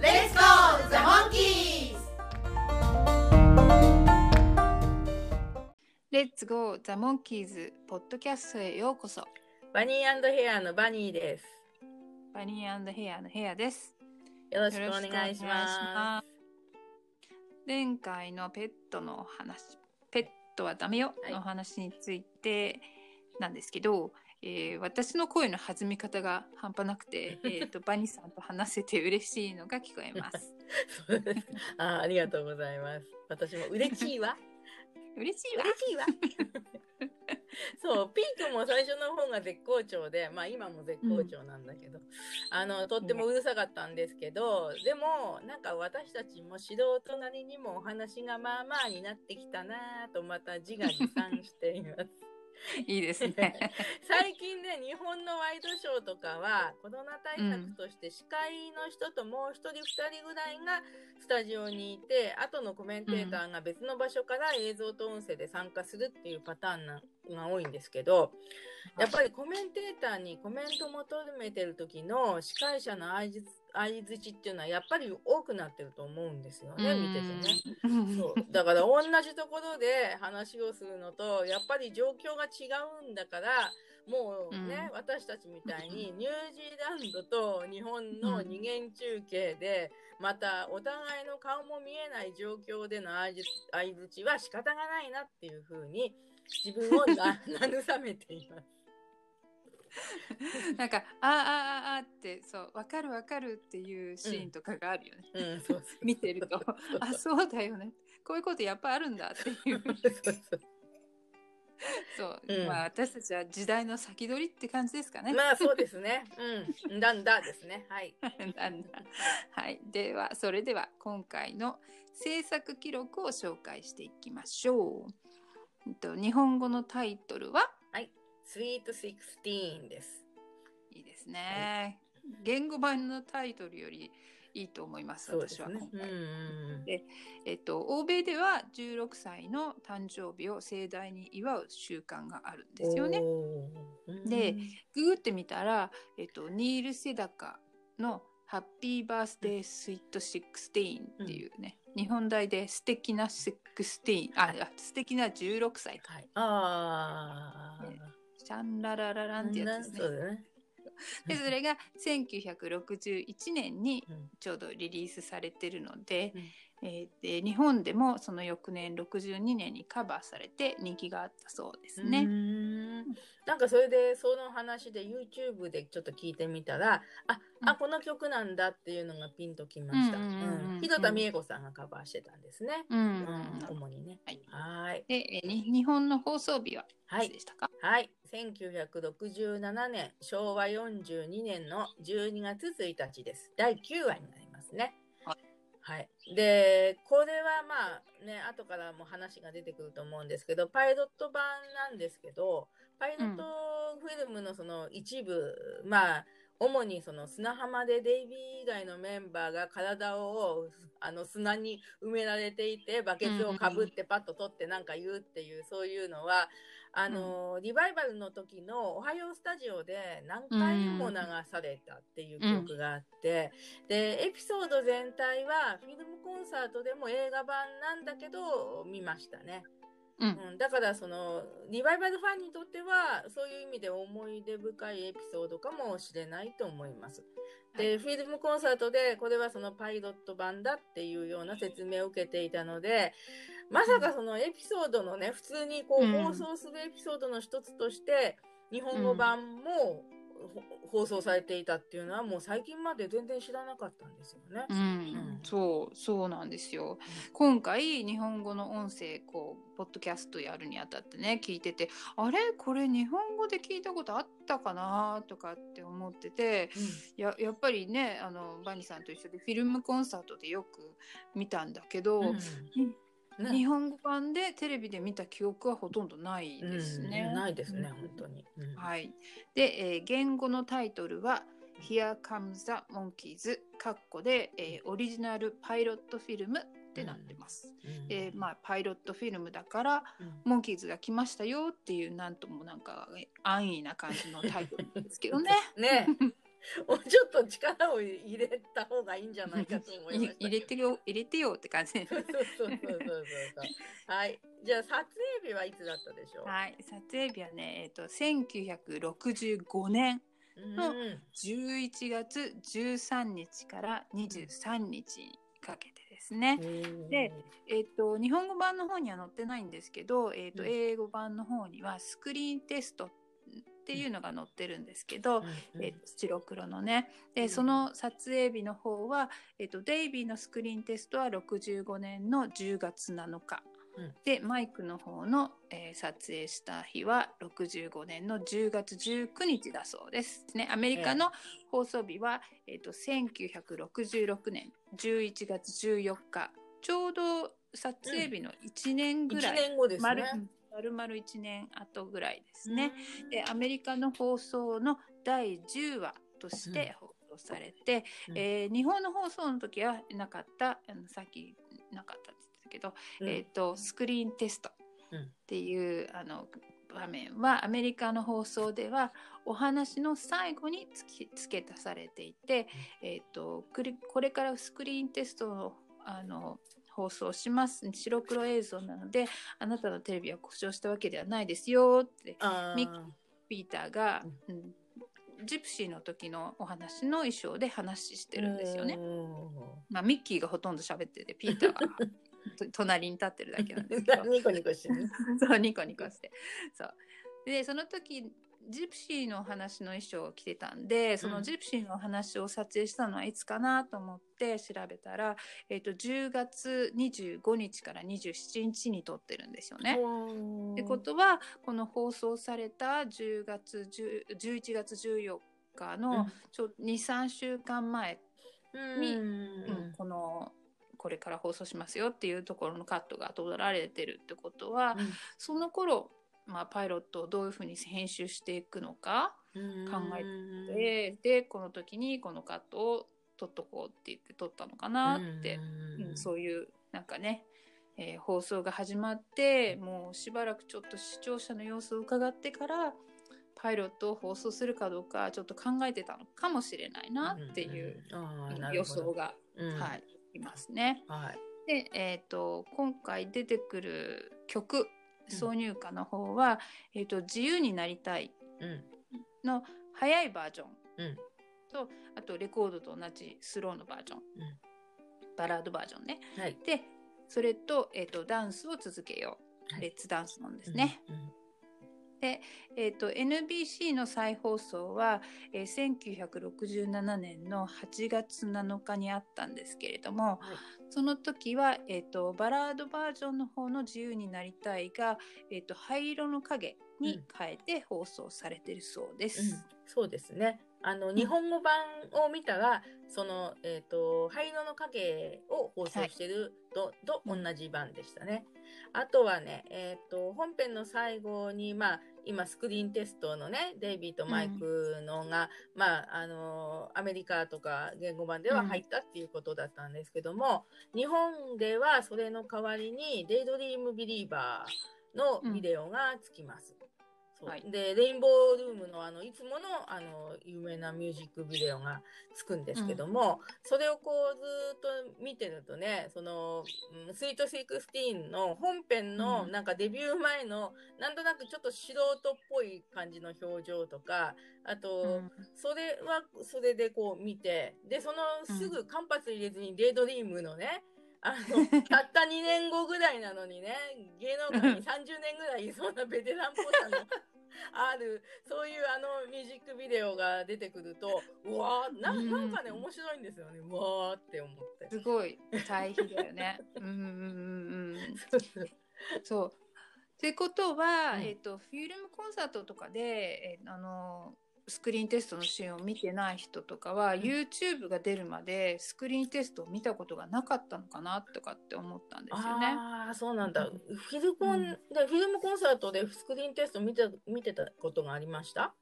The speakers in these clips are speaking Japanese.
Let's go, the monkeys! レッツゴーザ・モンキーズポッドキャストへようこそ。バニーヘアのバニーです。バニーヘアのヘアです。よろしくお願いします。前回のペットの話ペットはダメよの話についてなんですけど、えー、私の声の弾み方が半端なくて、えーと、バニさんと話せて嬉しいのが聞こえます。あありがとうございます。私も嬉しいわ。嬉しいわ。嬉しいわ。そう、ピンクも最初の方が絶好調で、まあ今も絶好調なんだけど、うん、あの、とってもうるさかったんですけど、でも、なんか私たちも素人なりにもお話がまあまあになってきたなとまた自画自賛しています。いいですね。最近ね、日本のワイドショーとかは、コロナ対策として司会の人ともう一人二人ぐらいがスタジオにいて、後のコメンテーターが別の場所から映像と音声で参加するっていうパターンが多いんですけど、やっぱりコメンテーターにコメントを求めてる時の司会者の相づちっていうのはやっぱり多くなってると思うんですよね、見ててね。そうだから同じところで話をするのとやっぱり状況が違うんだからもうね、うん、私たちみたいに ニュージーランドと日本の二元中継で、またお互いの顔も見えない状況での相づちは仕方がないなっていうふうに自分を 慰めています。なんか「あああああ」ってそう「分かる分かる」っていうシーンとかがあるよね。うんうん、そう見てると「あそうだよねこういうことやっぱあるんだ」っていう。そう、うん、まあ私たちは時代の先取りって感じですかね。まあそうですね。うん、だんだですね。はい。だんだ。はい。ではそれでは今回の制作記録を紹介していきましょう。えっと、日本語のタイトルははい、スイート16です。いいですね。はい、言語版のタイトルよりいいと思います。私は今回。で、えっと欧米では16歳の誕生日を盛大に祝う習慣があるんですよね。で、ググってみたら、えっとニール・セダカの Happy Birthday Sweet Sixteen っていうね、日本題で素敵な16あ素敵な16歳はい、ああ、ね、シャンラララランってやつですね。ねでそれが1961年にちょうどリリースされてるので、うん、えー、で日本でもその翌年62年にカバーされて人気があったそうですね。ん。なんかそれでその話で YouTube でちょっと聞いてみたらあ、うん、あこの曲なんだっていうのがピンときました。日田美恵子さんがカバーしてたんですね。うん、うん、主にね。はい。で日本の放送日はいつでしたか、はい、はい、1967年昭和42年の12月1日です。第9話になりますね。はい。で、これはまあね、後からも話が出てくると思うんですけど、パイロット版なんですけど、パイロットフィルムのその一部、うん、まあ、主にその砂浜でデイビー以外のメンバーが体をあの砂に埋められていてバケツをかぶってパッと取って何か言うっていうそういうのはあの、うん、リバイバルの時の「おはようスタジオ」で何回も流されたっていう記憶があって、うん、でエピソード全体はフィルムコンサートでも映画版なんだけど見ましたね。うん、うん、だからそのリバイバルファンにとってはそういう意味で思い出深いエピソードかもしれないと思います。で、はい、フィルムコンサートでこれはそのパイロット版だっていうような説明を受けていたのでまさかそのエピソードのね普通にこう放送するエピソードの一つとして日本語版も放送されていたっていうのはもう最近まで全然知らなかったんですよね。うん、うん、そうそうなんですよ。今回日本語の音声こうポッドキャストやるにあたってね聞いててあれ？これ日本語で聞いたことあったかなとかって思ってて、うん、ややっぱりねあのバニさんと一緒でフィルムコンサートでよく見たんだけど、うんね、日本語版でテレビで見た記憶はほとんどないですね。うん、ないですね、本当に。うん、はい。で、えー、言語のタイトルは Here Comes the Monkeys カッコで、えー、オリジナルパイロットフィルムってなってます。うん、で、まあパイロットフィルムだから、モンキーズが来ましたよっていうなんともなんか安易な感じのタイトルですけどね。ね。もうちょっと力を入れた方がいいんじゃないかと思いまし 入れてよ入れてよって感じ。そうそうそうそうそうはい。じゃあ撮影日はいつだったでしょう？はい。撮影日はね、えっ、ー、と1965年の11月13日から23日にかけてですね。で、えっ、ー、と日本語版の方には載ってないんですけど、えっ、ー、と英語版の方にはスクリーンテストっていうのが載ってるんですけど、うん、えー、白黒のね。でその撮影日の方は、えーと、デイビーのスクリーンテストは65年の10月7日、うん、でマイクの方の、えー、撮影した日は65年の10月19日だそうです。ねアメリカの放送日は、えーと、1966年11月14日。ちょうど撮影日の1年ぐらい、うん、1年後ですね。丸々1年後ぐらいですね。でアメリカの放送の第10話として放送されて、うん、えー、日本の放送の時はなかったあのさっきなかったって言ったけど、うん、えーと、スクリーンテストっていう、あの場面はアメリカの放送ではお話の最後に付け足されていて、えーと、これからスクリーンテストのあの放送します。白黒映像なので、あなたのテレビは故障したわけではないですよって、ミッピーターが、うん、ジプシーの時のお話の衣装で話してるんですよね。まあ、ミッキーがほとんど喋ってて、ピーターは 隣に立ってるだけなんですけど。ニコニコして、ね、そう、ニコニコして。そう。で、その時ジプシーの話の衣装を着てたんで、そのジプシーの話を撮影したのはいつかなと思って調べたら、えっ、ー、と、10月25日から27日に撮ってるんですよね。ってことは、この放送された10月10、11月14日のちょ、うん、2、3週間前に、うん、この、これから放送しますよっていうところのカットが撮られてるってことは、うん、その頃まあ、パイロットをどういうふうに編集していくのか考えてでこの時にこのカットを取っとこうって言って撮ったのかなってうん、そういうなんかね、えー、放送が始まってもうしばらくちょっと視聴者の様子を伺ってからパイロットを放送するかどうかちょっと考えてたのかもしれないなっていう予想が、はい、いますね。はい、で、えーと今回出てくる曲挿入歌の方は、えーと、自由になりたいの早いバージョン、うん、とあとレコードと同じスローのバージョン、うん、バラードバージョンね。はい、でそれと,、えーと、ダンスを続けよう、はい、レッツダンスなんですね。うん。うんで、えーと、NBC の再放送は、えー、1967年の8月7日にあったんですけれども、はい、その時は、えーと、バラードバージョンの方の「自由になりたいが」えーと、灰色の影に変えて放送されてるそうです。うんうん、そうですねあの日本語版を見たら、その、えっ、ー、と、灰色の影を放送してると、はい、と同じ版でしたね。あとはね、えっ、ー、と、本編の最後に、まあ、今、スクリーンテストのね、デイビーとマイクのが、うん、まあ、あの、アメリカとか言語版では入ったっていうことだったんですけども、うん、日本ではそれの代わりに、デイドリームビリーバーのビデオがつきます。はい、でレインボールームのあのいつものあの有名なミュージックビデオがつくんですけども、うん、それをこうずっと見てるとねその「スイート16」の本編のなんかデビュー前の、うん、なんとなくちょっと素人っぽい感じの表情とかあと、うん、それはそれでこう見てでそのすぐ間髪入れずにデイドリームのね、あの、たった2年後ぐらいなのにね、芸能界に30年ぐらいいそうなベテランっぽさの あるそういうあのミュージックビデオが出てくるとうわーななんかね面白いんですよね。うわーって思って。すごい対比だよね。うんうんうんうんそうってことは、うん、えっ、ー、とフィルムコンサートとかで、えー、あのスクリーンテストのシーンを見てない人とかは、うん、YouTube が出るまでスクリーンテストを見たことがなかったのかなとかって思ったんですよね。ああそうなんだ。フィルコン、うん、フィルムコンサートでスクリーンテスト見て見てたことがありました？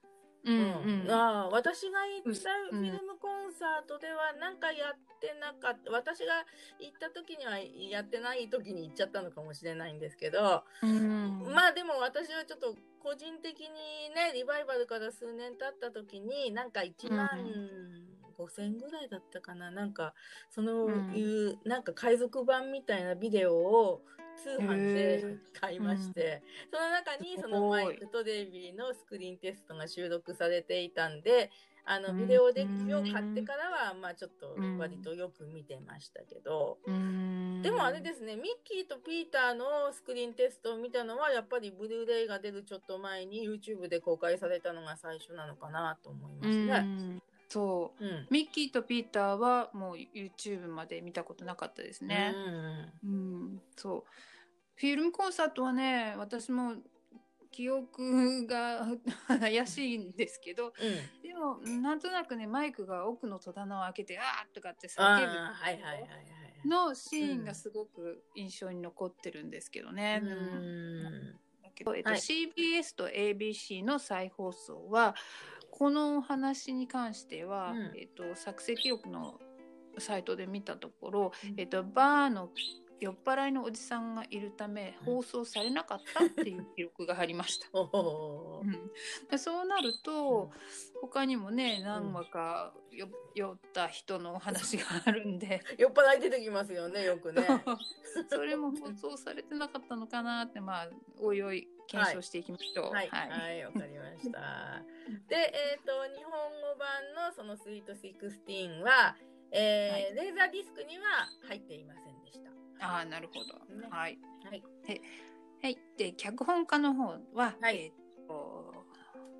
うんうん、あ私が行ったフィルムコンサートではなんかやってなかった、私が行った時にはやってない時に行っちゃったのかもしれないんですけど、うん、まあでも私はちょっと個人的にねリバイバルから数年経った時になんか1万5,000ぐらいだったかな。なんかそのいう、うん、なんか海賊版みたいなビデオを通販で買いまして、その中にそのマイクとデイビーのスクリーンテストが収録されていたんであのビデオデッキを買ってからは、まあちょっと割とよく見てましたけど、でもあれですねミッキーとピーターのスクリーンテストを見たのはやっぱりブルーレイが出るちょっと前に YouTube で公開されたのが最初なのかなと思いますね。そう、うん、ミッキーとピーターはもう YouTube まで見たことなかったですね。うん、うん、そう。フィルムコンサートはね私も記憶が怪しいんですけど、うん、でもなんとなくねマイクが奥の戸棚を開けて「あー!」とかって叫ぶのシーンがすごく印象に残ってるんですけどね。うん、だけど、えっと、はい、CBS と ABC の再放送はこのお話に関しては、うん、えっと、作成記録のサイトで見たところ、えっと、バーの酔っ払いのおじさんがいるため放送されなかったっていう記録が入りました。うん、そうなると、うん、他にもね何話かよ酔った人のお話があるんで。酔っ払い出てきますよねよくね。それも放送されてなかったのかなってまあおいおい検証していきましょう。はい、はい、わ、はい、かりました。で、えっ、ー、と日本語版のそのスイート16は、えー、はい、レーザーディスクには入っていませんでした。ああ、なるほど。ね、はい。はい。はい。で、脚本家の方は、はい、えっ、ー、と、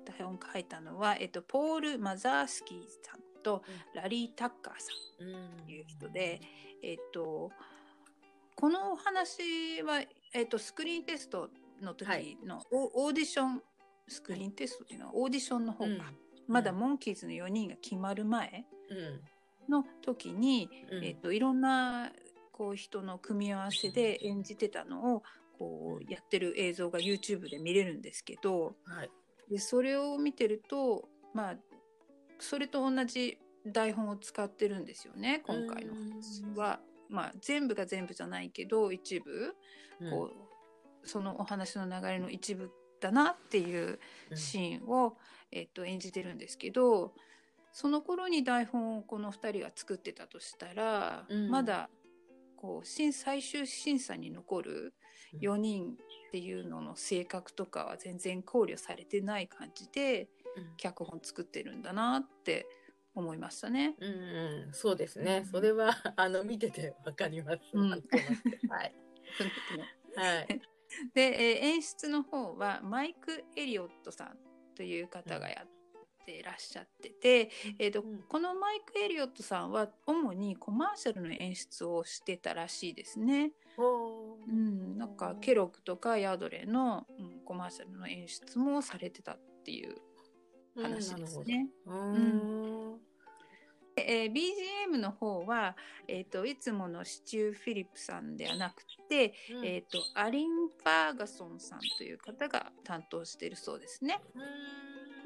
台本書いたのは、えっ、ー、と、ポール・マザースキーさんと、ラリー・タッカーさんという人で、うん、えっ、と、このお話は、えっ、と、スクリーンテストの時のオーディション、スクリーンテストっていうのはオーディションの方が、うん、まだモンキーズの4人が決まる前の時に、うん、えっと、いろんなこう人の組み合わせで演じてたのをこうやってる映像が YouTube で見れるんですけど、はい、でそれを見てるとまあそれと同じ台本を使ってるんですよね今回の話は。まあ、全部が全部じゃないけど一部こう、そのお話の流れの一部だなっていうシーンを、えっと、演じてるんですけどその頃に台本をこの2人が作ってたとしたら、うん、まだこう新最終審査に残る4人っていうのの性格とかは全然考慮されてない感じで脚本作ってるんだなって思いましたね。うん、うん、そうですね。それはあの見ててわかります。うん、はい。はい。で、えー、演出の方はマイク・エリオットさんという方がやっていらっしゃってて、うん、えーと、うん、このマイク・エリオットさんは主にコマーシャルの演出をしてたらしいですね。うん、なんかケロックとかヤドレの、うん、コマーシャルの演出もされてたっていう話ですね。うんえー、BGM の方は、えーと、いつものシチュー・フィリップさんではなくて、うん、えーと、アリン・ファーガソンさんという方が担当しているそうですね。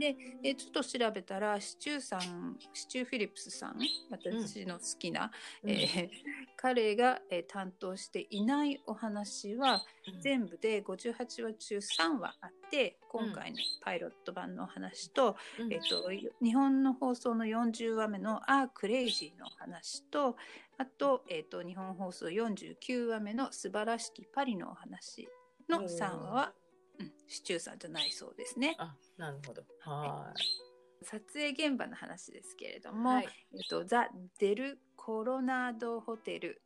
で、えちょっと調べたらシチューさんシチュー・フィリップスさん私の好きな、うん、えー、彼が、えー、担当していないお話は、全部で58話中3話あって今回のパイロット版のお話と,、えーと、日本の放送の40話目の「あークレイジー」の話とあと,、えーと、日本放送49話目の「素晴らしきパリのお話」の3話はうん、シチューさんじゃないそうですね。あ、なるほど。はい。撮影現場の話ですけれども、はい、えっとザデルコロナドホテル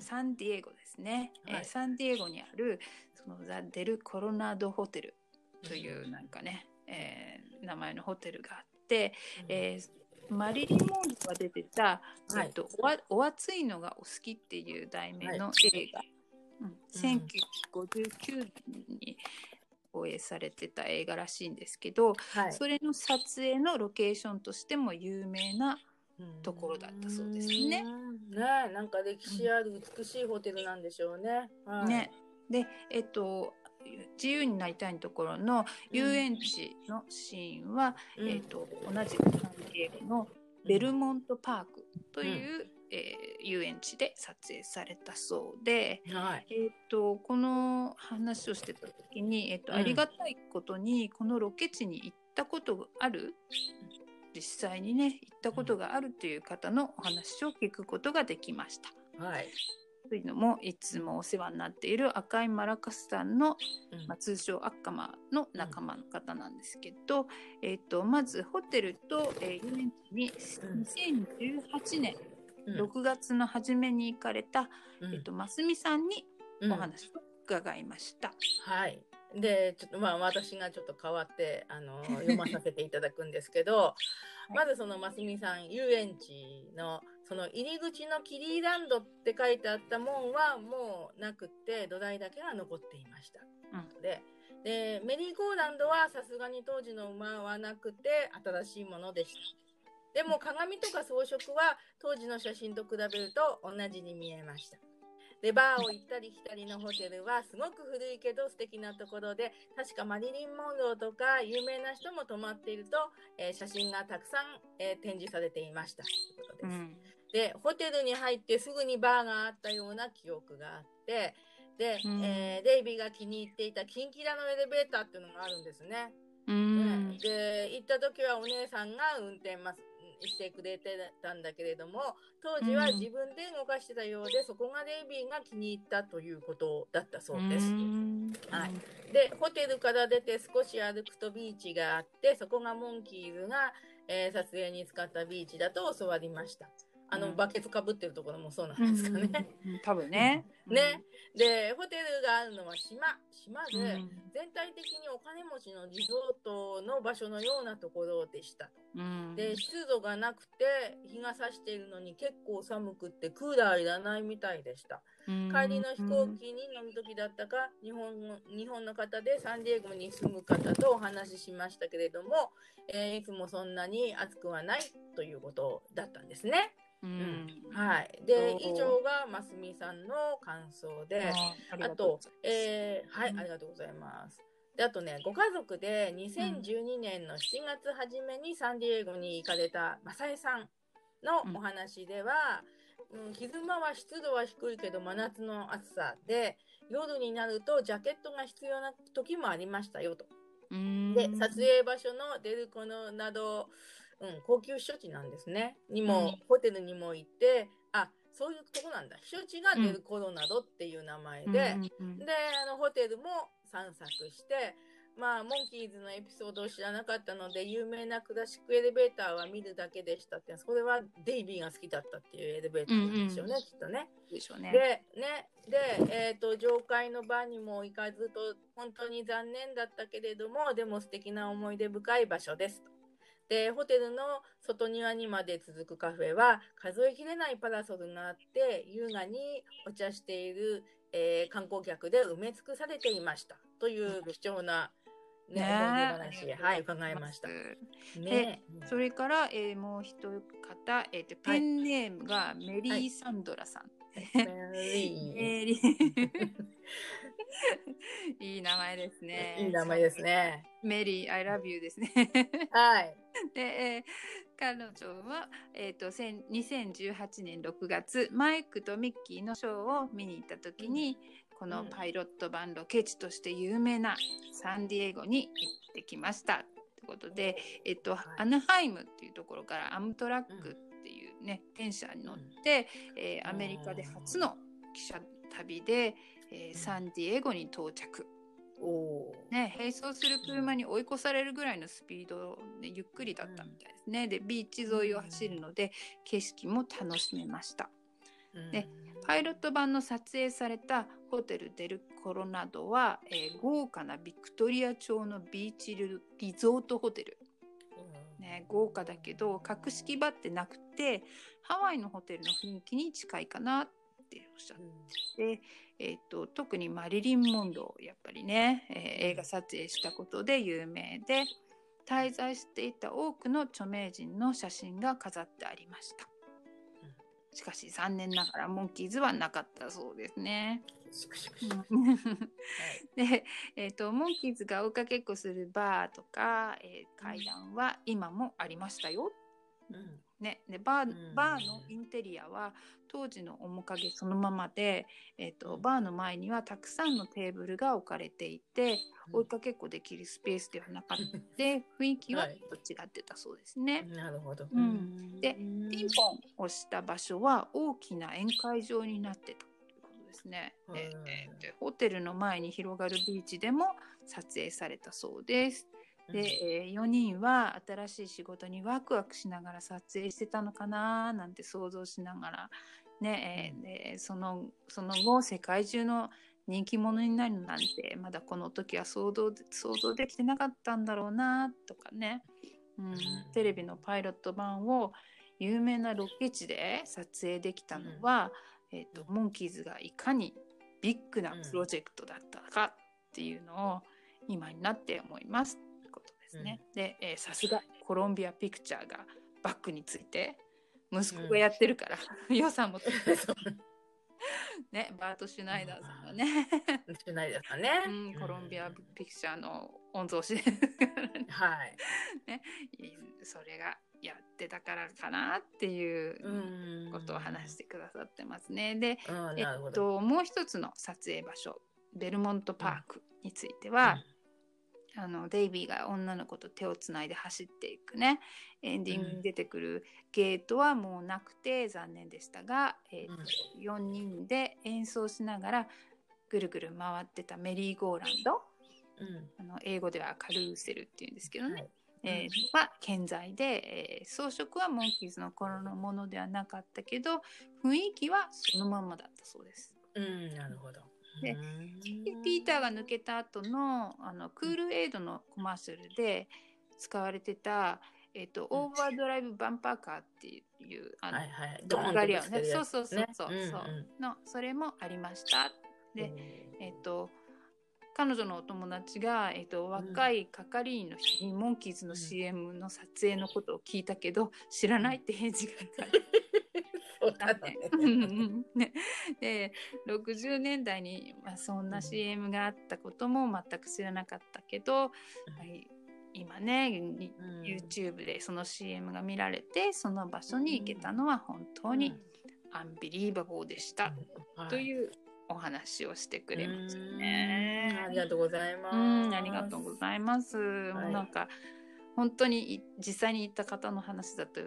サンディエゴですね、はい、えー、サンディエゴにあるそのザ・デル・コロナドホテルというなんかね、えー、名前のホテルがあって、えー、マリリン・モンローが出てた、はい、えっとお「お熱いのがお好き」っていう題名の映画、はいうん、1959年に放映されてた映画らしいんですけど、はい、それの撮影のロケーションとしても有名なところだったそうですね。ねなんか歴史ある美しいホテルなんでしょうね。はい、ね。でえっと自由になりたいところの遊園地のシーンは、うん、えっと、同じくサンディエゴのベルモントパークという、うん、えー、遊園地で撮影されたそうで、はい、えっと、この話をしてた時に、えっと、ありがたいことにこのロケ地に行ったことがある、実際にね行ったことがあるという方のお話を聞くことができました。はい、というのもいつもお世話になっている赤いマラカスさんの、うん、まあ、通称アッカマの仲間の方なんですけど、うん、えーと、まずホテルと、えー、遊園地に2018年6月の初めに行かれた、うん、えーと、ますみさんにお話を伺いました。はいでちょっとまあ私がちょっと変わってあの読まさせていただくんですけど、はい、まずそのますみさん遊園地のその入り口のキリーランドって書いてあった門はもうなくって土台だけが残っていました。うん、ででメリーゴーランドはさすがに当時の馬はなくて新しいものでした。でも鏡とか装飾は当時の写真と比べると同じに見えました。でバーを行ったり来たりのホテルはすごく古いけど素敵なところで確かマリリン・モンローとか有名な人も泊まっていると、えー、写真がたくさん、えー、展示されていましたということです。うんでホテルに入ってすぐにバーがあったような記憶があってで、うん、えー、デイビーが気に入っていたキンキラのエレベーターっていうのがあるんですね。うん、ねで行った時はお姉さんが運転ますしてくれてたんだけれども当時は自分で動かしてたようで、うん、そこがデイビーが気に入ったということだったそうです。はい、でホテルから出て少し歩くとビーチがあってそこがモンキーズが、えー、撮影に使ったビーチだと教わりました。あの、バケツかぶってるところもそうなんですかね。多分ね。ね。で、ホテルがあるのは島。島で、全体的にお金持ちのリゾートの場所のようなところでした。で、湿度がなくて、日が差しているのに結構寒くってクーラーいらないみたいでした。帰りの飛行機に乗る時だったか、日本の日本の方でサンディエゴに住む方とお話ししましたけれども、えー、いつもそんなに暑くはないということだったんですね。うん、はい。で、以上がますみさんの感想で、あと、えー、はい、ありがとうございます。で、あとね、ご家族で2012年の7月初めにサンディエゴに行かれたマサエさんのお話では、うん、昼間は湿度は低いけど真夏の暑さで、夜になるとジャケットが必要な時もありましたよと。で、撮影場所のデルコのなど、うん、高級避暑地なんですね。にも、うん、ホテルにも行って、あ、そういうとこなんだ。避暑地がデルコロナドっていう名前で、うん、で、あの、ホテルも散策して、まあ、モンキーズのエピソードを知らなかったので、有名なクラシックエレベーターは見るだけでしたって、それはデイビーが好きだったっていうエレベーターですよね、うんうん、きっとね。でしょうね。で、ね、で、えっ、ー、と、上階の場にも行かずと、本当に残念だったけれども、でも素敵な思い出深い場所ですと。で、ホテルの外庭にまで続くカフェは数えきれないパラソルがあって、優雅にお茶している、えー、観光客で埋め尽くされていました。という貴重な、ね、ね話、はい、伺いました。ね、それから、えー、もう一方、えーと、ペンネームがメリー・サンドラさん。はい。いい名前ですね。いい名前ですね。メリー、I love you ですね。はい。で、えー、彼女は、えーと、2018年6月マイクとミッキーのショーを見に行った時に、このパイロット版ロケ地として有名なサンディエゴに行ってきました。ということで、えっ、ー、と、はい、アナハイムっていうところからアムトラックね、うん、電車に乗って、うん、えー、アメリカで初の汽車旅で、えー、サンディエゴに到着。おね、並走する車に追い越されるぐらいのスピードでゆっくりだったみたいですね。でビーチ沿いを走るので景色も楽しめました。でパイロット版の撮影されたホテルデルコロナドは、えー、豪華なビクトリア朝のビーチリゾートホテル。ね、豪華だけど格式ばってなくてハワイのホテルの雰囲気に近いかなっておっしゃってて、えーと、特にマリリン・モンローやっぱりね、えー、映画撮影したことで有名で滞在していた多くの著名人の写真が飾ってありました。しかし残念ながらモンキーズはなかったそうですね。で、えーと、モンキーズが追いかけっこするバーとか、えー、階段は今もありましたよ。うん。ね、でバーバーのインテリアは当時の面影そのままで、えーと、バーの前にはたくさんのテーブルが置かれていて、追いかけっこできるスペースではなかったので 雰囲気はちょっと違ってたそうですね。はい、なるほど、うん、でピンポンをした場所は大きな宴会場になってた。ですね、えー、ホテルの前に広がるビーチでも撮影されたそうです。で、えー、4人は新しい仕事にワクワクしながら撮影してたのかななんて想像しながら、ねえー、でそのその後世界中の人気者になるなんてまだこの時は想像想像できてなかったんだろうなとかね、うん、テレビのパイロット版を有名なロケ地で撮影できたのは、えーと、モンキーズがいかにビッグなプロジェクトだったかっていうのを今になって思いますってことですね。うん、でさすがコロンビアピクチャーがバックについて息子がやってるから、うん、予算もね、バート・シュナイダーさんがね。シュナイダーさんね。うん、コロンビアピクチャーの御曹司はい。ね、それがやってたからかなっていうことを話してくださってますね。で、えっと、もう一つの撮影場所ベルモントパークについては、うん、あのデイビーが女の子と手をつないで走っていくねエンディングに出てくるゲートはもうなくて残念でしたが、えーと4人で演奏しながらぐるぐる回ってたメリーゴーランド、うん、あの英語ではカルーセルっていうんですけどね、はいえー、は健在で、えー、装飾はモンキーズの頃のものではなかったけど雰囲気はそのままだったそうです。うん、なるほど。でピーターが抜けた後のあのクールエイドのコマーシャルで使われてた、えーと、オーバードライブバンパーカーっていうあの、はいはい、ドンガリアね。そうそうそうそう、ね、そうのそれもありました。で、えっ、ー、と彼女のお友達が、えーと、若い係員の人に、モンキーズの CM の撮影のことを聞いたけど、知らないって返事があった。ね、で60年代に、まあ、そんな CM があったことも全く知らなかったけど、はい、今ね、YouTube でその CM が見られてその場所に行けたのは本当にアンビリーバボーでした、というお話をしてくれましたね。ありがとうございます。ありがとうございます。はい、なんか本当に実際に行った方の話だと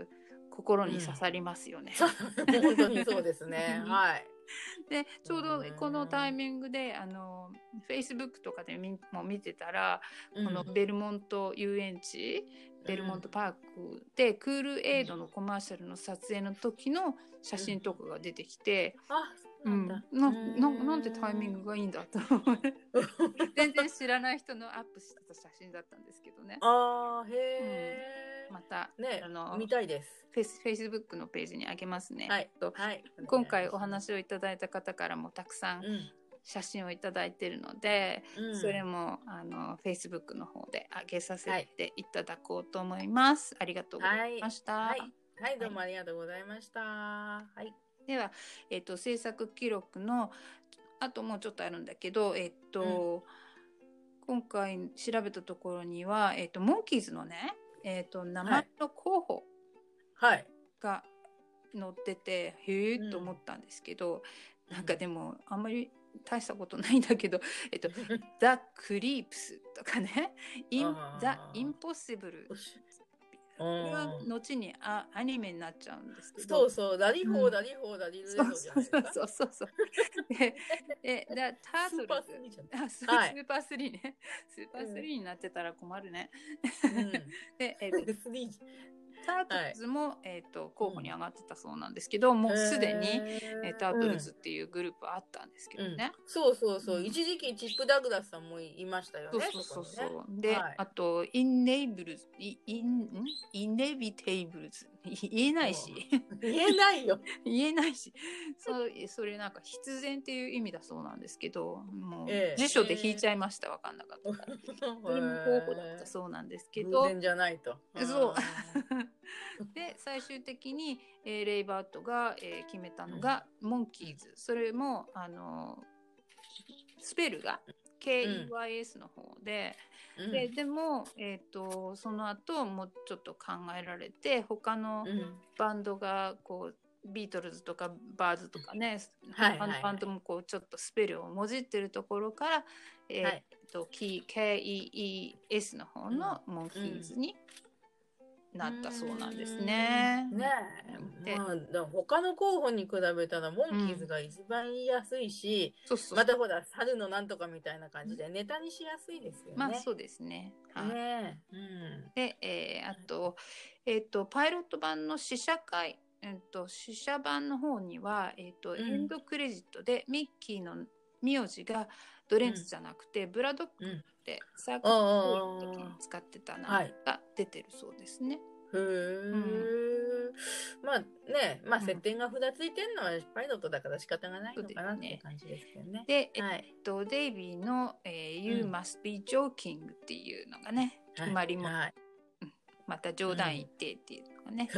心に刺さりますよね。うん、本当にそうですね。はい。でちょうどこのタイミングであのフェイスブックとかでも見てたら、うん、このベルモント遊園地ベルモントパークで、クールエイドのコマーシャルの撮影の時の写真とかが出てきて、うん、あうん、なななん。てタイミングがいいんだと 全然知らない人のアップしてた写真だったんですけどね。あーへえ、うん、また、ね、あの見たいです。フェイス。フェイスブックのページにあげますね。はい、とはい、今回お話をいただいた方からもたくさん写真をいただいてるので、うん、それもあのフェイスブックの方で上げさせてい。ただこうと思います。はい、ありがとうございました。はい、はい、どうもありがとうございました。はいでは、えーと、制作記録のあともうちょっとあるんだけど、えっ、ー、と、うん、今回調べたところには、えっ、ー、と、モンキーズのね、えっ、ー、と、名前の候補が載ってて、はい、へえと思ったんですけど、うん、なんかでもあんまり大したことないんだけど、えっと、The Creeps とかね、In The Impossible これは後にあアニメになっちゃうんですけど。そうそう、ダリフォー、ダリフォー、ダリルそうそうそうそうそう。で、で、でタートルズ。スーパースリーあ、スーパースリーね。スーパースリーになってたら困るね。で、えっと、タートルズも、はい、えーと、候補に上がってたそうなんですけど、うん、もうすでに、えー、タートルズっていうグループあったんですけどね。うん、そうそうそう、一時期チップ・ダグラスさんもいましたよね。そうそうそう、ね、で、はい、あとインネイブルズインインネビテイブルズ。言えないし。言えないよ。言えないし。そうそれなんか必然っていう意味だそうなんですけどもう、え辞書で引いちゃいました。分かんなかったから、それも候補だったそうなんですけど。偶然じゃないと。そうで最終的に、えー、レイバートが、えー、決めたのが、うん、モンキーズ。それもあのスペルが KEYS の方で、うん、ででも、えーと、その後もうちょっと考えられて他のバンドがこう、ビートルズとかバーズとかね、はい、他のバンドもこうちょっとスペルをもじってるところから、えーと、はい、KEES の方のモンキーズになったそうなんですね。ねえ、まあ、他の候補に比べたらモンキーズが一番言いやすいし、うん、またほら猿のなんとかみたいな感じでネタにしやすいですよね。まあそうですね。はい、ねうん、で、えー、あと,、えーと、パイロット版の試写会、えーと、試写版の方には、えーと、エンドクレジットでミッキーの名字がドレンズじゃなくて、うん、ブラドックってサークルの時に使ってた名前が出てるそうですね。へえ、うん、まあね、まあ設定が札ついてるのはパイロットだから仕方がないのかなって感じですけどね。で、はい、えっと、デイビーの、えー、You must be joking っていうのがね、決まりも、はい。また冗談言ってっていうのがね。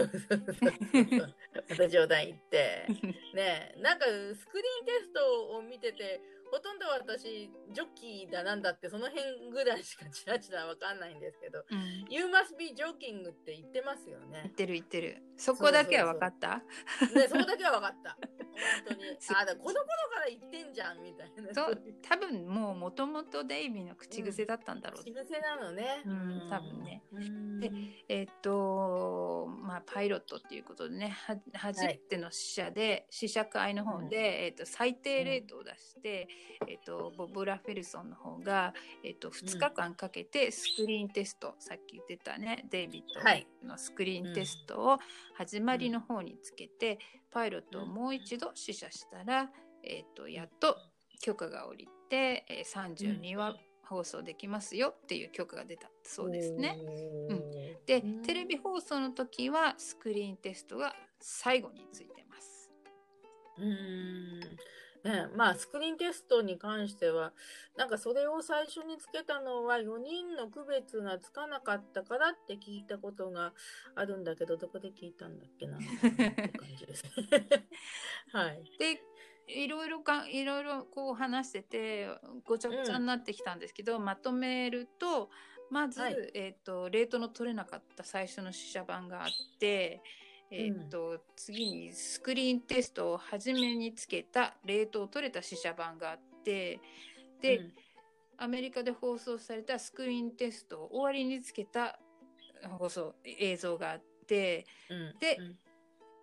また冗談言って。ねなんかスクリーンテストを見てて、ほとんど私、ジョッキーだなんだって、その辺ぐらいしかちらちらわかんないんですけど、うん、You must be joking って言ってますよね。言ってる言ってる。そこだけは分かった？ね、そこだけは分かった。本当に。あ、だこの頃から言ってんじゃんみたいな。そう、多分もうもともとデイビーの口癖だったんだろう。うん、口癖なのね。うん、多分ね。で、えー、っと、まあ、パイロットっていうことでね、は初めての試写で、はい、試写会の方で、うん、えー、っと、最低レートを出して、えっと、ボブ・ラフェルソンの方が、えっと、2日間かけてスクリーンテスト、うん、さっき言ってたねデイビッドのスクリーンテストを始まりの方につけて、パイロットをもう一度試写したら、えっと、やっと許可が下りて、えー、32話放送できますよっていう許可が出たそうですね。うん、でテレビ放送の時はスクリーンテストが最後についてます。うんね、まあスクリーンテストに関してはなんかそれを最初につけたのは4人の区別がつかなかったからって聞いたことがあるんだけどどこで聞いたんだっけなって感じです。はい、でいろいろかいろいろこう話しててごちゃごちゃになってきたんですけど、うん、まとめるとまず、はい、えーと、レートの取れなかった最初の試写版があって。えーと、うん、次にスクリーンテストを初めにつけた冷凍取れた試写版があってで、うん、アメリカで放送されたスクリーンテストを終わりにつけた放送映像があって、うん、で、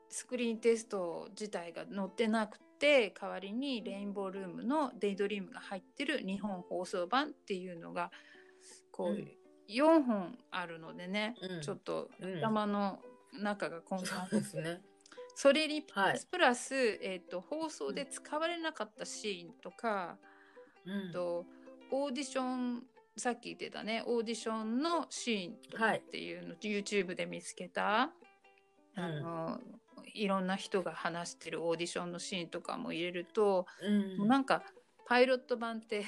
スクリーンテスト自体が載ってなくて代わりにレインボールームの「デイドリーム」が入ってる日本放送版っていうのがこう、4本あるのでね、ちょっと頭の中が混乱。ですね。それにプラス、はい、えーと、放送で使われなかったシーンとか、うん、とオーディションさっき言ってたねオーディションのシーンっていうの、はい、YouTube で見つけた、うん、あのいろんな人が話してるオーディションのシーンとかも入れると、うん、もうなんかパイロット版って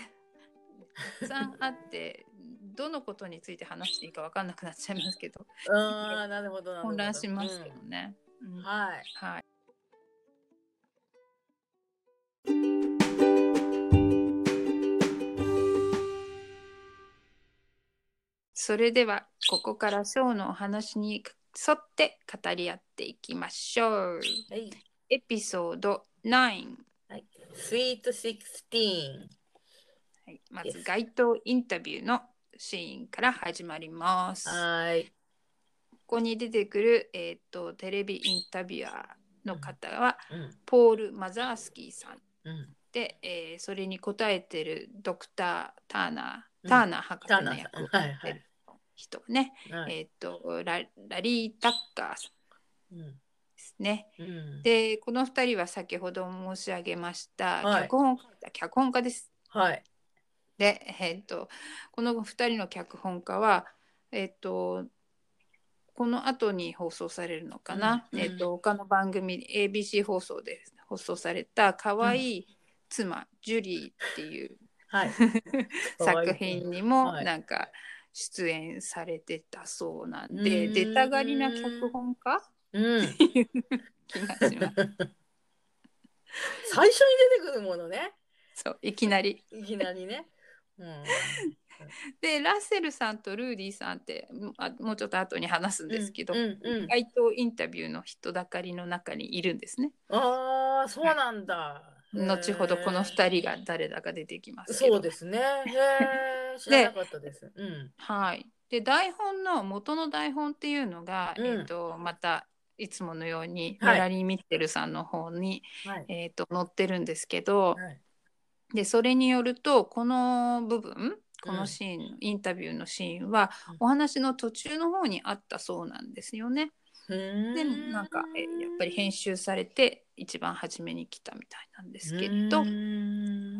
たくさんあって どのことについて話していいか分かんなくなっちゃいますけどあなるほど混乱しますけどね。うんうん、はい、はいそれではここからショーのお話に沿って語り合っていきましょう。はい、エピソード9。はい、Sweet 16。はい、まず街頭インタビューのシーンから始まります。はい。ここに出てくる、えーと、テレビインタビュアーの方は、うん、ポール・マザースキーさん、うん、で、えー、それに答えてるドクター・ターナー、ターナー博士の役をやってる人ね、はい、えっ、とララリー・タッカーさんですね。うん、でこの2人は先ほど申し上げました、はい、脚本脚本家です。はい、で、えっとこの2人の脚本家は、えっとこの後に放送されるのかな、うん、えっと他の番組 ABC 放送で放送された「かわいい妻、ジュリー」っていうはい、作品にもなんか出演されてたそうなんで、はい、出たがりな脚本家、うん、気がします。最初に出てくるものね。そういきなり。いきなりね。うん、でラッセルさんとルーディーさんってあもうちょっと後に話すんですけど、街頭インタビューの人だかりの中にいるんですね。ああそうなんだ。はい後ほどこの2人が誰だか出てきますそうですね。へ 知らなかったです。うん、はい。で台本の元の台本っていうのが、うん、えーと、またいつものようにメラリー・ミッテルさんの方に、はい、えーと、載ってるんですけど、はい、でそれによるとこの部分このシーン、うん、インタビューのシーンは、お話の途中の方にあったそうなんですよね。でなんかえやっぱり編集されて一番初めに来たみたいなんですけど、は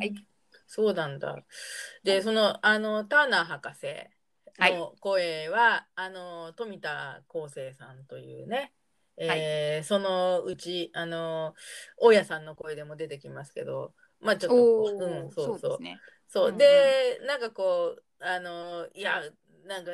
い、そうなんだ。でそのあのターナー博士の声は、はい、あの富田康生さんというね、えー、はい、そのうちあの大家さんの声でも出てきますけどまあちょっとうんそうそう。そう、ね、そう。で、うんうん、なんかこうあのいやなんか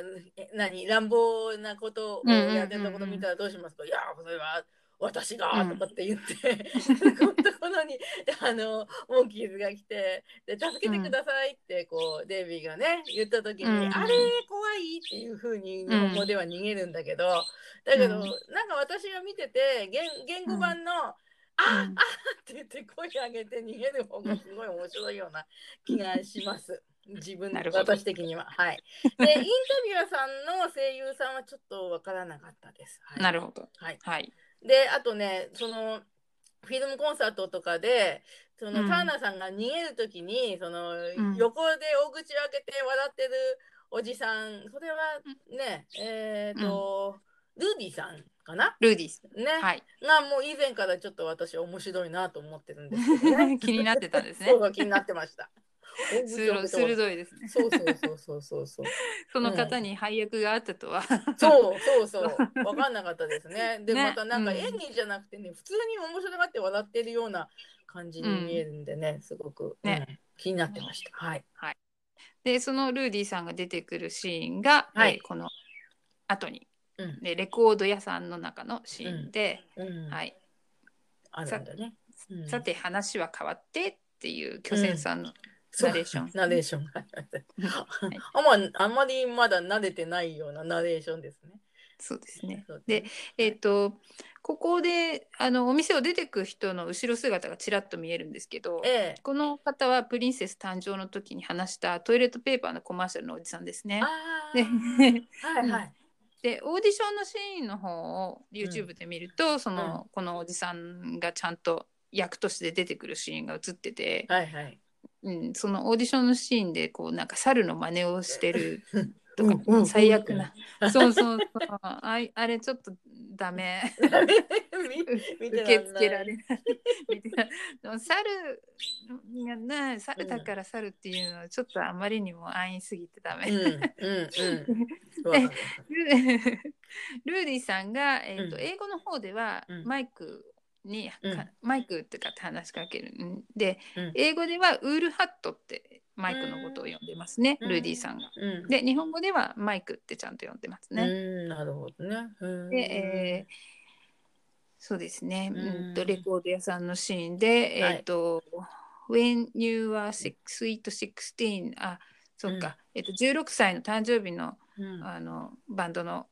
何乱暴なことをやってたこと見たらどうしますか、いやそれは私がとかって言って、うん、このところにあのモンキーズが来て。で助けてくださいってこう、うん、デイビーがね言った時に、うん、あれ怖いっていうふうに日本語では逃げるんだけど、だけど、なんか私が見てて言言語版の、あ、あって言って声上げて逃げる方がすごい面白いような気がします。自分私的には。はい。で、インタビュアーさんの声優さんはちょっとわからなかったです。はい、なるほど。はい。はい、で、あとね、その、フィルムコンサートとかで、その、うん、ターナーさんが逃げる時に、その、うん、横で大口を開けて笑ってるおじさん、それはね、うん、えっ、ー、と、ルーディさんかな？ルーディス。ね。はい。がもう以前からちょっと私面白いなと思ってるんですけどね。気になってたんですね。そう気になってました。鋭いですね。そうそうそうそうそうそう。その方に配役があったとは。そうそうそう。分かんなかったですね。で、またなんか演技じゃなくてね、普通に面白がって笑ってるような感じに見えるんでね、すごく、ね気になってました。はい。はい。で、そのルーディさんが出てくるシーンが、はい、この後に、でレコード屋さんの中のシーンで、はい。あるんだね。さて話は変わってっていう巨泉さんのナレーション。ナレーション。あんまあんまりまだ慣れてないようなナレーションですね。そうですね。で、えっ、ー、と、ここであのお店を出てく人の後ろ姿がちらっと見えるんですけど、ええ、この方はプリンセス誕生の時に話したトイレットペーパーのコマーシャルのおじさんですね。ではいはい。でオーディションのシーンの方を YouTube で見ると、うん、その、うん、このおじさんがちゃんと役として出てくるシーンが映ってて、はいはい、うん、そのオーディションのシーンでこうなんか猿の真似をしてる とか、うん、最悪な、そうそうそう。ああれちょっとダメ。受け付けられない。でも猿がな猿だから猿っていうのはちょっとあまりにも安易すぎてダメ、うんうんうん。ルーディさんが、えーと英語の方ではマイクに、うん、マイクってかって話しかける。んで、うん、英語ではウールハットってマイクのことを呼んでますね、ルーディさんが。で日本語ではマイクってちゃんと呼んでますね。なるほどね。で、えー、そうですね、うん。とレコード屋さんのシーンで、えっ、ー、と、When you are sweet sixteen あそっか、えっ、ー、と16歳の誕生日の,、あのバンドの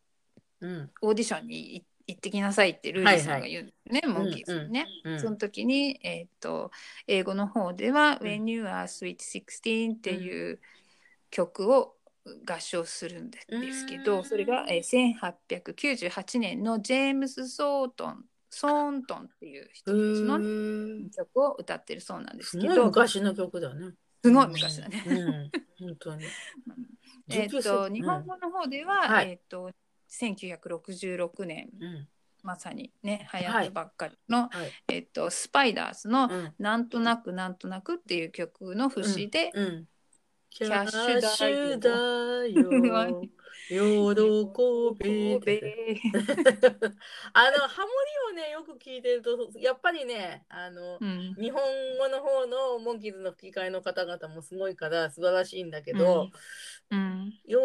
オーディションに行って行ってきなさいってルーディさんが言うね、はいはい、モンキーズね、うん。うん、その時に、えーと、英語の方では「うん、When You Are Sweet Sixteen」っていう曲を合唱するんですけど、それが、えー、1898年のジェームス・ソートンソーントンっていう人たちの曲を歌ってるそうなんですけど。昔の曲だね。すごい昔だね、うん、本当に。えっと、日本語の方では、はい。えっと1966年うん。まさにね流行ったばっかりの、はい。えっとスパイダースのうん「なんとなくなんとなく」っていう曲の節で、うん。キキャッシュだよ。喜べべ。あのハモリをねよく聞いてるとやっぱりねあの、うん。日本語の方のモンキーズの吹き替えの方々もすごいから素晴らしいんだけど、うん喜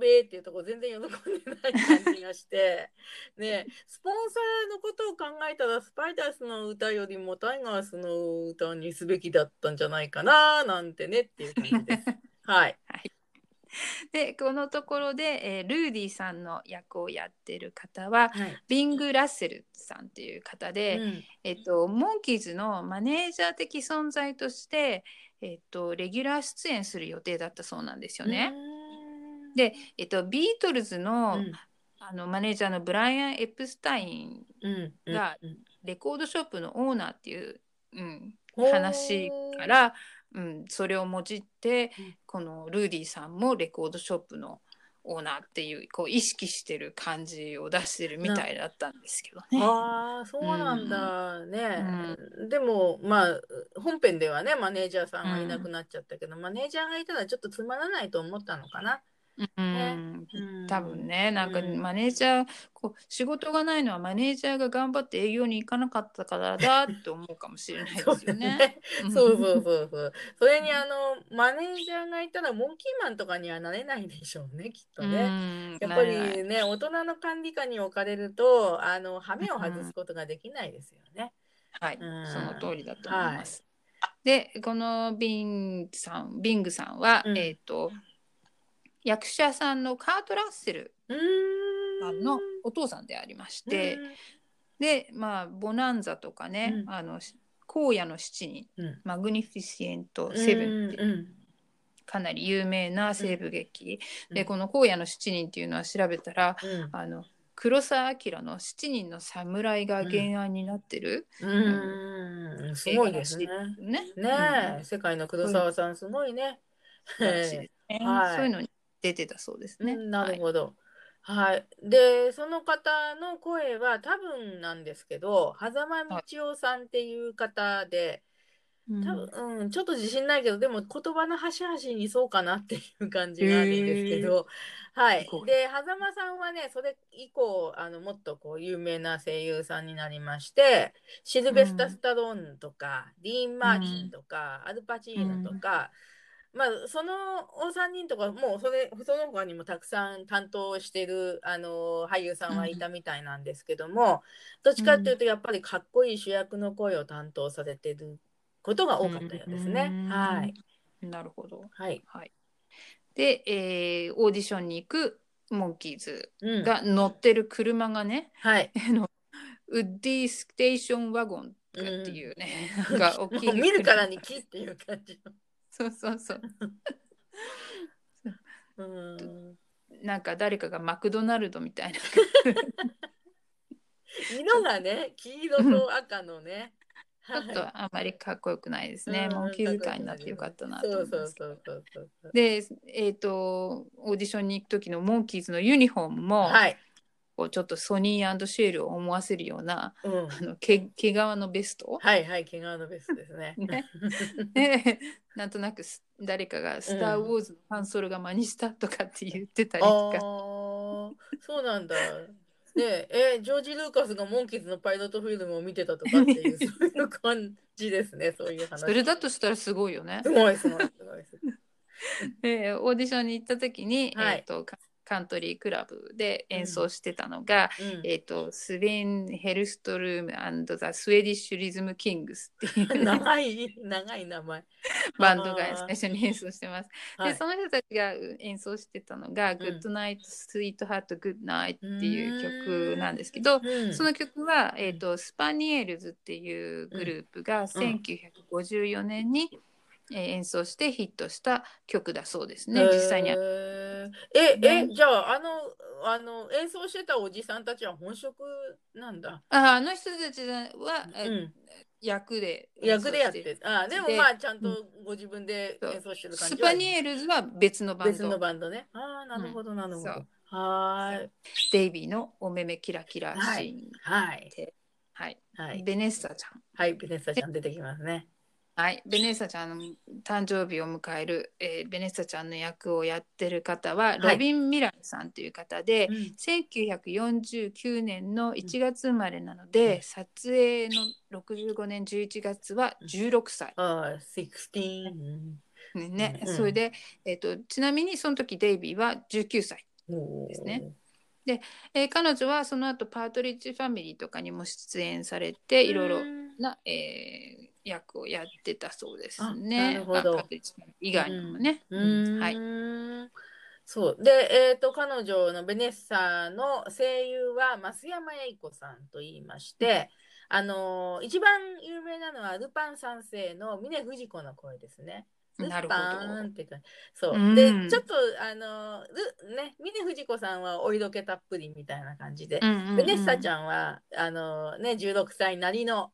べっていうところ全然喜んでない感じがして ねスポンサーのことを考えたらスパイダースの歌よりもタイガースの歌にすべきだったんじゃないかななんてねっていう感じです。はい。でこのところで、えールーディさんの役をやってる方ははい。ビング・ラッセルさんっていう方で、うん。えっと、モンキーズのマネージャー的存在として、えっと、レギュラー出演する予定だったそうなんですよね。で、えっと、ビートルズの,、うん。あのマネージャーのブライアン・エプスタインがうんレコードショップのオーナーっていう、うん、話から、うん、それをもじって、うんこのルーディさんもレコードショップのオーナーっていうこう意識してる感じを出してるみたいだったんですけどね。ああそうなんだ。ね、でもまあ本編ではねマネージャーさんがいなくなっちゃったけど、マネージャーがいたらちょっとつまらないと思ったのかな。うん。うん。多分ねなんかうん。マネージャー、こう仕事がないのはマネージャーが頑張って営業に行かなかったからだって思うかもしれないですよね。そうそうそうそう。それにあのマネージャーがいたらモンキーマンとかにはなれないでしょうねきっとね。うん。やっぱりね大人の管理下に置かれるとあの羽目を外すことができないですよね。はい、うん。その通りだと思います。でこのビンさんビングさんは、うん。えっ、と役者さんのカート・ラッセルさんのお父さんでありまして、でまあボナンザとかね、うん。あの荒野の七人うん。マグニフィシエント・うんセブンっていううん。かなり有名な西部劇、うん。でこの荒野の七人っていうのは調べたらうん。あの黒澤明の七人の侍が原案になってる、うん。すごいですね。ね。ねえ、世界の黒沢さんすごいね。そういうのに出てたそうですね。うんなるほど。はい、でその方の声は多分なんですけど狭間道夫さんっていう方で、はい多分、うん、ちょっと自信ないけどでも言葉の端々にそうかなっていう感じがあるんですけど、はい。で狭間さんはねそれ以降あのもっとこう有名な声優さんになりましてシルベスタ・スタローンとか、ディーン・マーティンとか、アルパチーノとか、まあそのお三人とかもうそれその他にもたくさん担当してるあの俳優さんはいたみたいなんですけども、どっちかっていうとやっぱりかっこいい主役の声を担当されてることが多かったようですね。うんはい。なるほど。はい。はい。で、えーオーディションに行くモンキーズうん、が乗ってる車がね、はい。あのウッディステーションワゴンっていうね、なん か大きい見るからに木っていう感じの。そうそうそう。うんなんか誰かがマクドナルドみたいな。色がね、黄色と赤のね。ちょっとあまりかっこよくないですね。うんモンキーズ界になってよかったなとそう思います。で、えっ、と、オーディションに行く時のモンキーズのユニフォームも、はい。こうちょっとソニーシェールを思わせるような、うん。あの毛毛皮のベスト？はいはい、毛皮のベストですね。ね でなんとなくす誰かが「スター・ウォーズ」のハンソロが真似したとかって言ってたりとか、そうなんだ。ねえ、ジョージ・ルーカスがモンキーズのパイロットフィルムを見てたとかっていう、そういう感じですね、そういう話。それだとしたらすごいよねす。ごいすごいすごいすごい。で オーディションに行った時に、はいえー、とカカントリークラブで演奏してたのが、うん。えー、とスベン・ヘルストルームザ・スウェディッシュ・リズム・キングスっていう。ね、長い、長い名前。バンドが最初に演奏してます。はい。でその人たちが演奏してたのが「ん。Good Night Sweetheart Good Night」っていう曲なんですけど、うん。その曲は、えー、とスパニエルズっていうグループが1954年に、えー演奏してヒットした曲だそうですね実際にえ、え、じゃあ、あの、あの、演奏してたおじさんたちは本職なんだ。ああの人たちは、えうん。役で役でやって。あ、でもでまあ、ちゃんとご自分で演奏してる感じスパニエルズは別のバン別のドバンドね。ああ、なるほど、なるほど。そうはーい。デイビーのお目目キラキラシーンはい。で、はいはい。ベネッサちゃんはい、ベネッサちゃん出てきますね。はい、ベネッサちゃんの誕生日を迎える、えーベネッサちゃんの役をやってる方は、い。ロビン・ミランさんという方で、うん。1949年の1月生まれなので、うん。撮影の65年11月は16歳、ああ、16。うんね。うん。それで、えー、とちなみにその時デイビーは19歳、ですね。えー彼女はその後パートリッジファミリーとかにも出演されていろいろうんな、えー役をやってたそうですあね。なるほど以外にもね。ううんん。はいそう。で、えっ、と、彼女のベネッサの声優は増山英子さんと言いまして、あのー一番有名なのはルパン三世の峰不二子の声ですね。ルパンって感じ。そう。うんで、ちょっと、あのールね、峰不二子さんはお色気たっぷりみたいな感じで、ベネッサちん。ゃんは、あのね、16歳なりの、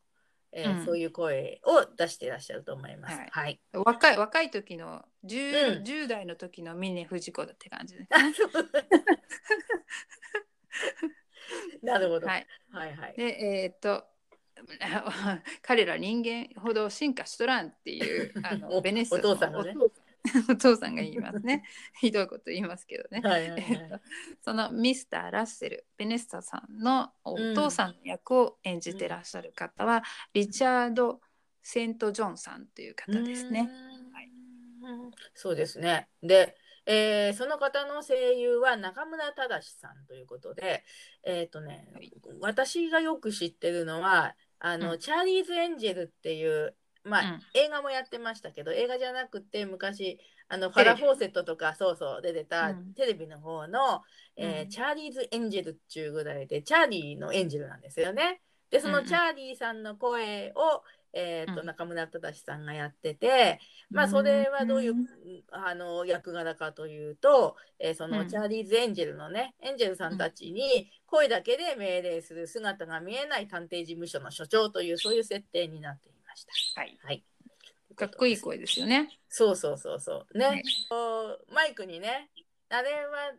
えーうんそういう声を出していらっしゃると思います。はいはい。若い若い時の 10,、うん10代の時の峰不二子だって感じですあね。なるほど。はい。はいはい。でえーっと 彼ら人間ほど進化しとらんっていうあのおベネッサお父さんがねお父さん お父さんが言いますね。ひどいこと言いますけどね。はいはいえっとはい。そのミスター・ラッセルベネッサさんのお父さんの役を演じてらっしゃる方は、リチャード・セント・ジョンさんという方ですね。はいうんそうですね。で、えーその方の声優は中村忠さんということで、えっ、とね、はい私がよく知ってるのは、あの、うんチャーリーズ・エンジェルっていう、まあ、うん。映画もやってましたけど、映画じゃなくて昔、あのファラ・フォーセットとか、そうそう、出てたうん。テレビの方の、えーうん。チャーリーズ・エンジェルっていうぐらいで、チャーリーのエンジェルなんですよね。で、そうんうん。のチャーリーさんの声を、えーとうん。中村忠さんがやってて、まあ、それはどういう、あの役柄かというと、えーそのうん。チャーリーズ・エンジェルのね、エンジェルさんたちに声だけで命令する姿が見えない探偵事務所の所長という、そういう設定になっていました。はい、はい。かっこいい声ですよね。そうそうそうそう。ね。ねこうマイクにね、あれは、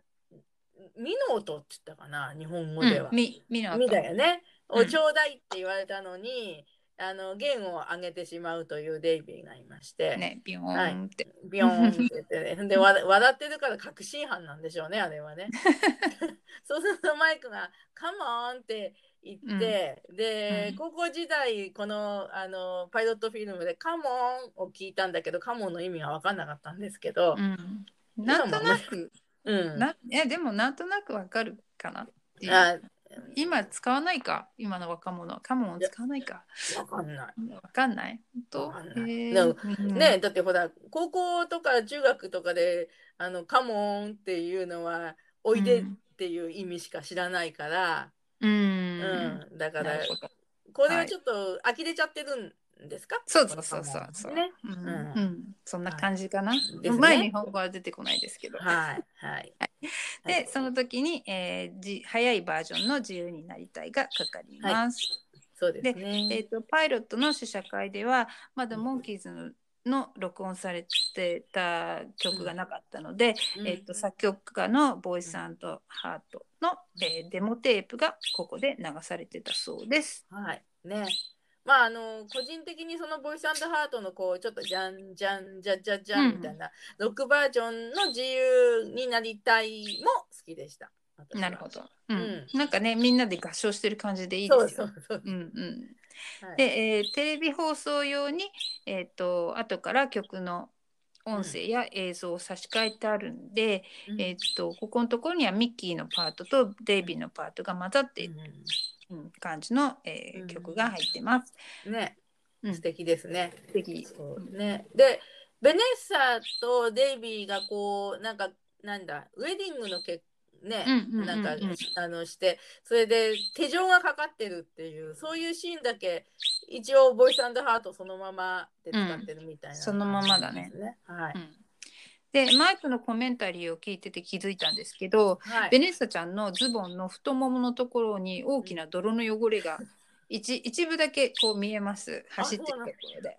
ミノートって言ったかな、日本語では。うん、みみのみだよね。うんおちょうだいって言われたのに、あの弦を上げてしまうというデイビーがいまして、ねビヨーンって。ビヨーンって言ってね。でわ笑ってるから確信犯なんでしょうね、あれはね。そうするとマイクが「カモン!」って言って、で、うん。高校時代このあのパイロットフィルムで「カモン!」を聞いたんだけどカモンの意味が分かんなかったんですけど、うん、なんとなく、うん。なえでもなんとなくわかるかなっていう。あ今使わないか？今の若者。はカモン使わないか？分かんない。わかんない。本当？ねだってほら高校とか中学とかで「あのカモン!」っていうのは「おいで」っていう意味しか知らないから、うん、うん。だからこれはちょっと呆れちゃってるんですか、そうそうそうそう。そう、ね。うん。うん。うん。そんな感じかな、ですね。前日本語は出てこないですけど、はい。はい。でその時に、えーじ早いバージョンの「自由になりたい」がかかります、そうですね。えー、とパイロットの試写会ではまだモンキーズのの録音されてた曲がなかったので、うんえー、と作曲家のボイスハートの、えーデモテープがここで流されてたそうです。はい。ね。まああの個人的にそのボイスハートのこうちょっとじゃんじゃんじゃじゃじゃんみたいな、ロックバージョンの自由になりたいも好きでした。なるほど、うんうんなんかねみんなで合唱してる感じでいいそうですよ。そうそう。うんうん、はい。で、えーテレビ放送用に、えー、と後から曲の音声や映像を差し替えてあるんで、うん。えー、とここのところにはミッキーのパートとデイビーのパートが混ざっている、うん感じの、えーうん。曲が入ってます。うんね、うん。素敵ですね。素敵。ね。で、ベネッサとデイビーがこうなんかなんだウェディングのけね、うんうんうんうん。なんかあのしてそれで手錠がかかってるっていうそういうシーンだけ一応ボイスハートそのままで使ってるみたいな、そのままだね。はい、うん。でマイクのコメンタリーを聞いてて気づいたんですけど、はい。ベネッサちゃんのズボンの太もものところに大きな泥の汚れが一一部だけこう見えます。走ってるところで。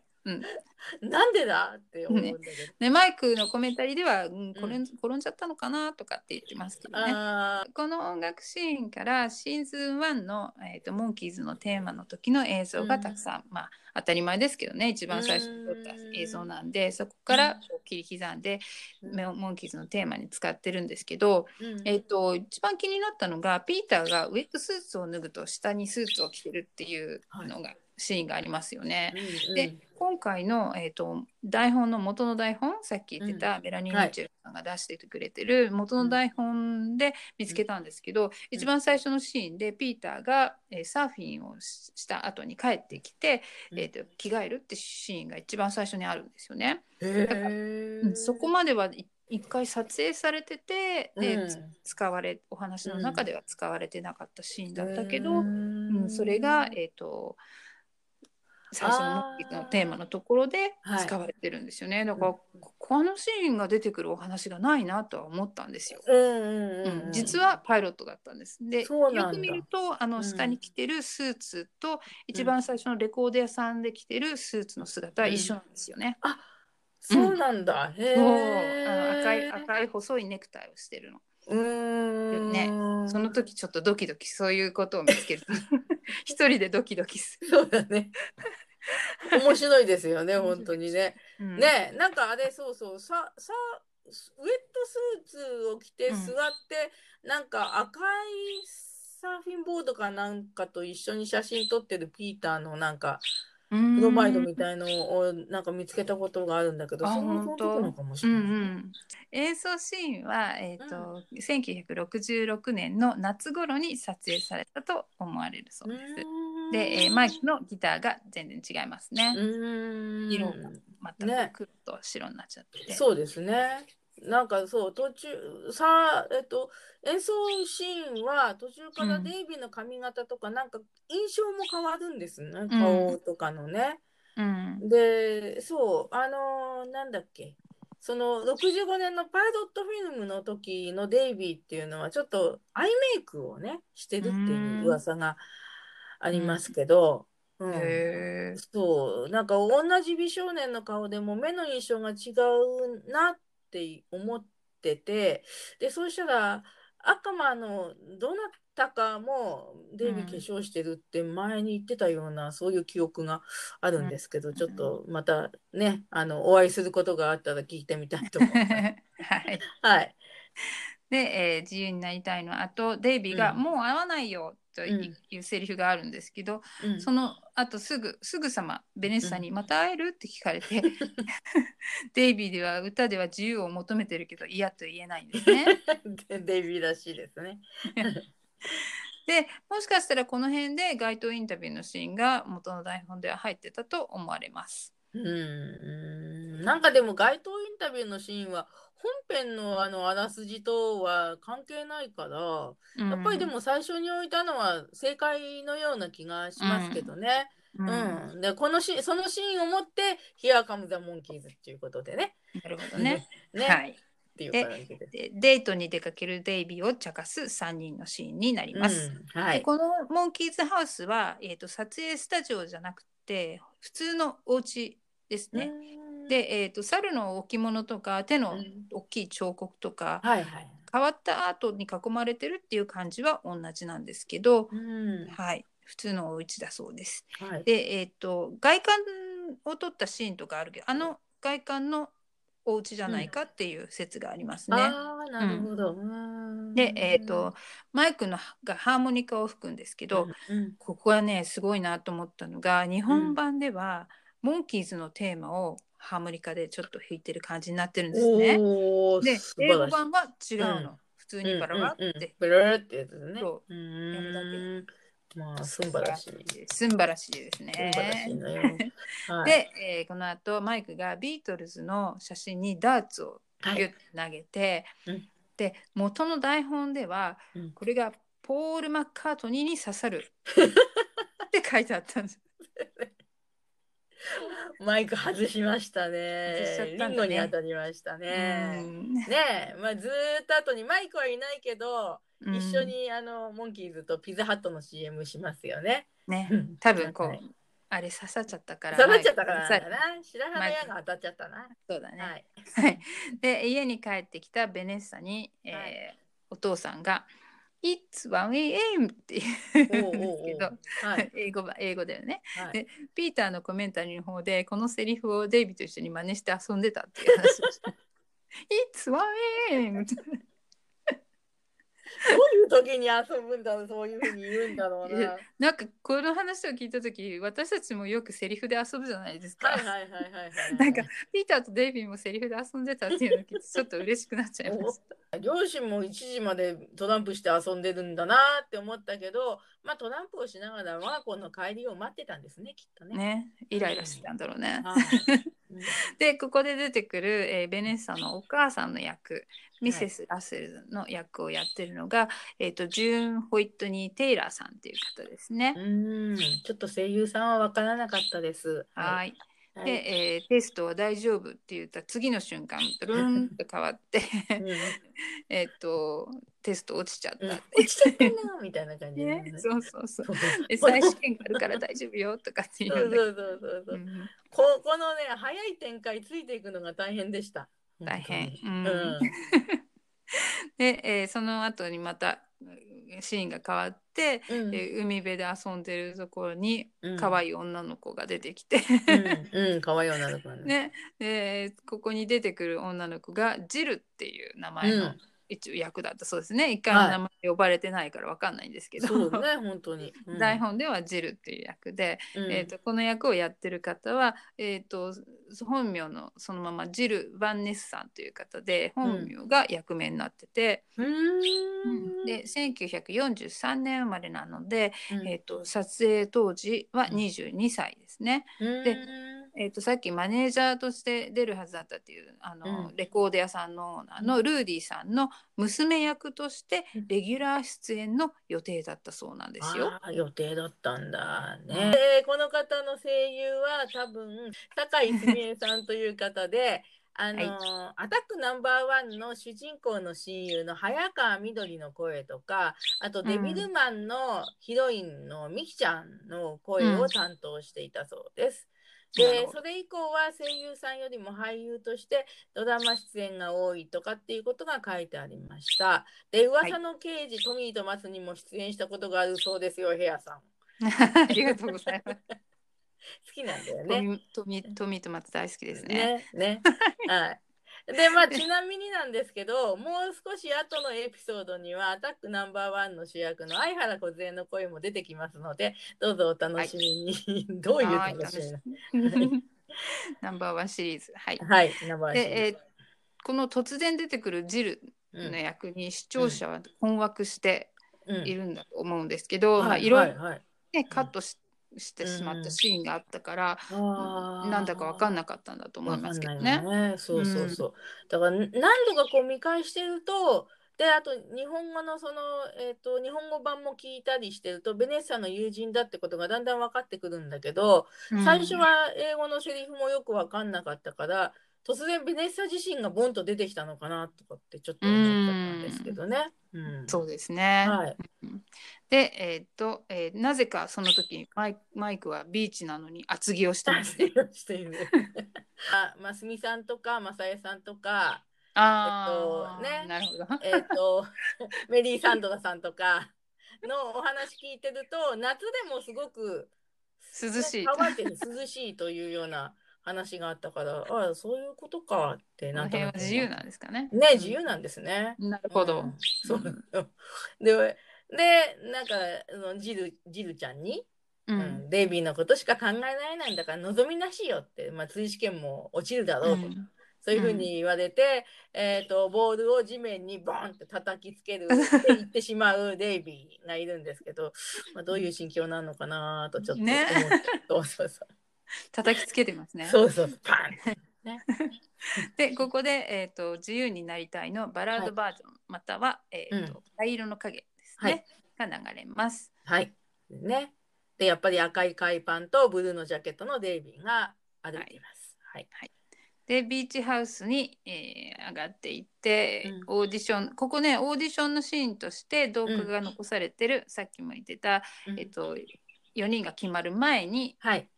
うん、なんでだって思うんだけど、でマイクのコメンタリーでは、うん、これうん転んじゃったのかなとかって言ってますけどね。あこの音楽シーンからシーズン1の、えーと「モンキーズ」のテーマの時の映像がたくさん、まあ当たり前ですけどね。一番最初に撮った映像なんでそこから切り刻んで、ーモンキーズのテーマに使ってるんですけど、うん。えー、と一番気になったのがピーターがウェットスーツを脱ぐと下にスーツを着てるっていうのが、シーンがありますよね。うんで今回の、えー、と台本の元の台本さっき言ってたメラニー・ミッチェルさんが出してくれてる元の台本で見つけたんですけど、一番最初のシーンでピーターが、えーサーフィンをしした後に帰ってきて、うん。えー、と着替えるってシーンが一番最初にあるんですよね。へだからーうんそこまではい一回撮影されてて、でうん。つ使われお話の中では使われてなかったシーンだったけど、ううんんそれが、えー、と最初のテーマのところではい。使われてるんですよね、だからここのシーンが出てくるお話がないなとは思ったんですよ。うんうんうんうん。実はパイロットだったんです。でよく見るとあのうん。下に着てるスーツと、一番最初のレコード屋さんで着てるスーツの姿は一緒なんですよね。そうなんだ、へえ赤い赤い細いネクタイをしてるの。うーんね。その時ちょっとドキドキそういうことを見つける。と 一人でドキドキする。そうだね。面白いですよね本当にね。うん。ねなんかあれそうそうささウェットスーツを着てうん。座って、なんか赤いサーフィンボードかなんかと一緒に写真撮ってるピーターのなんかプロマイドみたいのをなんか見つけたことがあるんだけど、あその本当その時のかもしうんうれない。ん、演奏シーンは、えーと1966年の夏頃に撮影されたと思われるそうです。で、えーマイクのギターが全然違いますね。うん色が全ねく黒と白になっちゃってて。そうですね。なんかそう途中さえっと演奏シーンは途中からうん。デイビーの髪型とかなんか印象も変わるんですね、ん。顔とかのね。うん。でそうあのーなんだっけ。その65年のパイロットフィルムの時のデイビーっていうのはちょっとアイメイクをねしてるっていう噂がありますけど。うん。へー。そうなんか同じ美少年の顔でも目の印象が違うなって思っててでそうしたら赤間のどなたかもデイビー化粧してるって前に言ってたような、そういう記憶があるんですけど、ちょっとまたねあのお会いすることがあったら聞いてみたいと思います。はい。はい、で、えー自由になりたいのあとデイビーが、うんもう会わないよというセリフがあるんですけど、うんそのあとすぐすぐさまベネッサに「また会える?」って聞かれて、デイビーでは歌では自由を求めてるけど嫌と言えないんですね。でデイビーらしいですね。でもしかしたらこの辺で街頭インタビューのシーンが元の台本では入ってたと思われます。うんなんかでも街頭インタビューのシーンは本編のあのあらすじとは関係ないから、やっぱりでも最初に置いたのは正解のような気がしますけどね。う、うんなんでこのシそのシーンをもって「Here Comes the Monkeys」っていうことでね。るほどね。ね、はい、っていう感じで。でデートに出かけるデイビーを茶化す3人のシーンになります。うん、はい。でこのモンキーズハウスは、えー、と撮影スタジオじゃなくて普通のお家ですね。うん、で、えー、と猿の置物とか手のうん大きい彫刻とか、はいはい。変わったアートに囲まれてるっていう感じは同じなんですけど、うんはい、普通のお家だそうです。はい、で、えー、と外観を撮ったシーンとかあるけどあの外観のお家じゃないかっていう説がありますね。ああなるほど。うんで、えー、とマイクのがハーモニカを吹くんですけど、うんここはねすごいなと思ったのが日本版では、モンキーズのテーマをハーモニカでちょっと弾いてる感じになってるんですね。で英語版は違うの、うん普通にバラバラって、うんうんうんブラーってやつね。そううやるだーん。まあ、すんばらしい。すんばらしいですね。すんばらしいのよ。はい、で、えーこの後マイクがビートルズの写真にダーツをはいギュッと投げて、うんで元の台本では、うんこれがポール・マッカートニーに刺さる って書いてあったんです。マイク外しました外しち。ったんだねリンゴに当たりましたね。うんねえ、まあ、ずーっと後にマイクはいないけど、うん一緒にあのモンキーズとピザハットの CM しますよね。ねうん多分こう、はいあれ刺さっちゃったから刺さっちゃったからだな。白羽の矢が当たっちゃったな。そうだね、はい。はい、で家に帰ってきたベネッサに、えーはいお父さんが「It's 1am」って言うんですけど。はい。英語ば英語だよね。はい。でピーターのコメンタリーの方でこのセリフをデイビーと一緒に真似して遊んでたっていう話をして「It's 1am」ってどういう時に遊ぶんだろう、そういうふうに言うんだろうな。なんかこの話を聞いた時私たちもよくセリフで遊ぶじゃないですか。はいはいはいはいはい。なんかピーターとデイビーもセリフで遊んでたっていうのを聞いてちょっと嬉しくなっちゃいました。両親も1時までトランプして遊んでるんだなって思ったけど、まあトランプをしながら我が子の帰りを待ってたんですね、きっとね。ねイライラしてたんだろうね。はいでここで出てくる、えーベネッサのお母さんの役ミセス・ラッセルの役をやってるのが、えー、とジューン・ホイットニー・テイラーさんっていう方ですね。うん、ちょっと声優さんは分からなかったです。はいい。はい。で、えーテストは大丈夫って言った次の瞬間ブルーンと変わってうん。えっとテスト落ちちゃったうん。落ちちゃったなみたいな感じで、ね、そうそうそう。再試験があるから大丈夫よとかって言うそうそうそうそう、う。ん。ここのね早い展開ついていくのが大変でした。大変。うん。で、えーその後にまたうんシーンが変わって、うん。えー海辺で遊んでるところにうん。可愛い女の子が出てきて、うん、うん、可愛い女の子ね。ね。でここに出てくる女の子がジルっていう名前の、うん一応役だった。そうですね。一回も名前呼ばれてないからわかんないんですけど、そうね、本当に。うん。台本ではジルっていう役で、うん。えー、とこの役をやってる方は、えー、と本名のそのままジル・バンネスさんという方で本名が役名になってて、うーん。で1943年生まれなので、うん。えー、と撮影当時は22歳ですね。うん。でえー、とさっきマネージャーとして出るはずだったっていうあの、うんレコード屋さんのオーナーのルーディさんの娘役としてうんレギュラー出演の予定だったそうなんですよ。予定だったんだね。うんでこの方の声優は多分酒井すみえさんという方で。あのアタックナンバーワンの主人公の親友の早川みどりの声とかあとデビルマンのヒロインのみきちゃんの声を担当していたそうです。でそれ以降は声優さんよりも俳優としてドラマ出演が多いとかっていうことが書いてありました。で噂の刑事、トミーとマスにも出演したことがあるそうですよヘアさん。ありがとうございます。好きなんだよトね。ミトミトミトマト大好きですね。ね。ね。はい。でまあちなみになんですけどもう少し後のエピソードにはアタックナンバーワンの主役の相原梢の声も出てきますのでどうぞお楽しみに、どういうはい楽しみ。ナンバーワンシリーズ。はい。はいナンバーワンシリーズ。で、えーこの突然出てくるジルうん。の役に視聴者は困惑してうん。いるんだと思うんですけど、まあはいいろろはいいはい。ねカットししてしまったシーンがあったから、あー。なんだかわかんなかったんだと思いますけどわねね。そうそうそう。だから何度かこう見返してると、であと日本語のその、えー、と日本語版も聞いたりしてるとベネッサの友人だってことがだんだん分かってくるんだけど、うん。最初は英語のセリフもよく分かんなかったから突然ベネッサ自身がボンと出てきたのかなとかってちょっと思っちゃったんですけどね。うんそうですね。はい、で、えーっと、えーなぜかその時にマイマイクはビーチなのに厚着をしてますね。している。あ、ますみさんとか、まさえさんとか、ああ、えっとねなるほど。えっ、と、メリー・サンドラさんとかのお話聞いてると、夏でもすごく涼しいね乾いてる涼しいというような話があったから、ああ、そういうことかってなんとな自由なんですかね。ね、自由なんですね。なるほど。うん。そう。で、で、なんか、ジル、ジルちゃんに、ううんん、デイビーのことしか考えられないんだから望みなしよって、まあ、追試験も落ちるだろうと、うん。そういうふうに言われて、えー、とボールを地面にボンって叩きつける って言ってしまうデイビーがいるんですけど、まあ、どういう心境なのかなとちょっと思って、ね。そうそうそう 叩きつけてますね。そうそうパンでここで、えーと「自由になりたい」のバラードバージョン、または、えーとうん灰色の影ですはいね、が流れます。はい。ね。で、やっぱり赤い海パンとブルーのジャケットのデイビーが歩いています。はい。でビーチハウスに、えー上がっていって、うんオーディションここねオーディションのシーンとして動画が残されてる、さっきも言ってた、うんえっと、4人が決まる前にはい。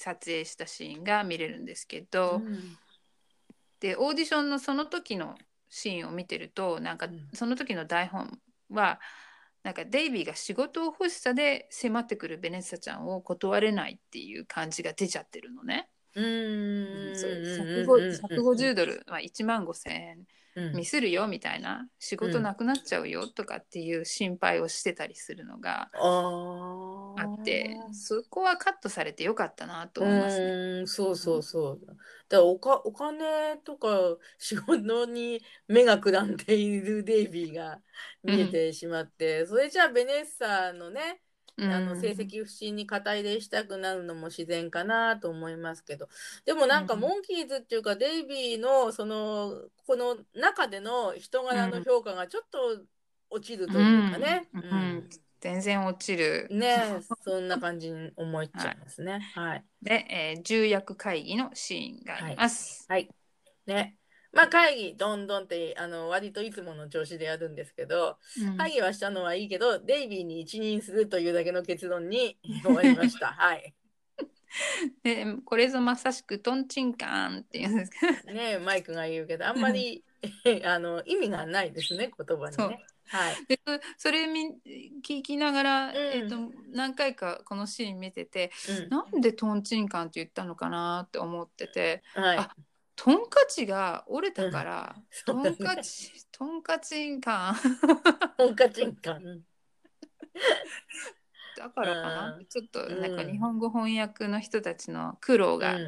撮影したシーンが見れるんですけど、うん。でオーディションのその時のシーンを見てるとなんかうん。その時の台本はなんかデイビーが仕事欲しさで迫ってくるベネッサちゃんを断れないっていう感じが出ちゃってるのね。うーん。そううん。150ドル、まあ、1万5千円うんミスるよみたいな仕事なくなっちゃうよとかっていう心配をしてたりするのがあってそこはカットされてよかったなとう思いますね。ーんそうそうそう。だからおかお金とか仕事に目がくらんでいるデイビーが見えてしまって、それじゃあベネッサのね、うん。あの成績不振に肩入れしたくなるのも自然かなと思いますけど。でもなんかうん。モンキーズっていうかデイビーのそのこの中での人柄の評価がちょっと落ちるというかね、うん。うん。全然落ちる。ねそんな感じに思っちゃいますね。はい。で、えー重役会議のシーンがあります。ね。まあ会議どんどんってあの割といつもの調子でやるんですけど、うん会議はしたのはいいけどデイビーに一任するというだけの結論に 終わりました。はい。でこれぞまさしくトンチンカンっていうんですかねマイクが言うけどあんまり あの意味がないですね言葉にね。はい。でそそれみ聞きながら、んえっと何回かこのシーン見ててうんなんでトンチンカンって言ったのかなって思っててはいあ。トンカチが折れたから、うだね。ンカチトンカチンカン本家チンカン。だからかな、うん。ちょっとなんかうん。日本語翻訳の人たちの苦労が、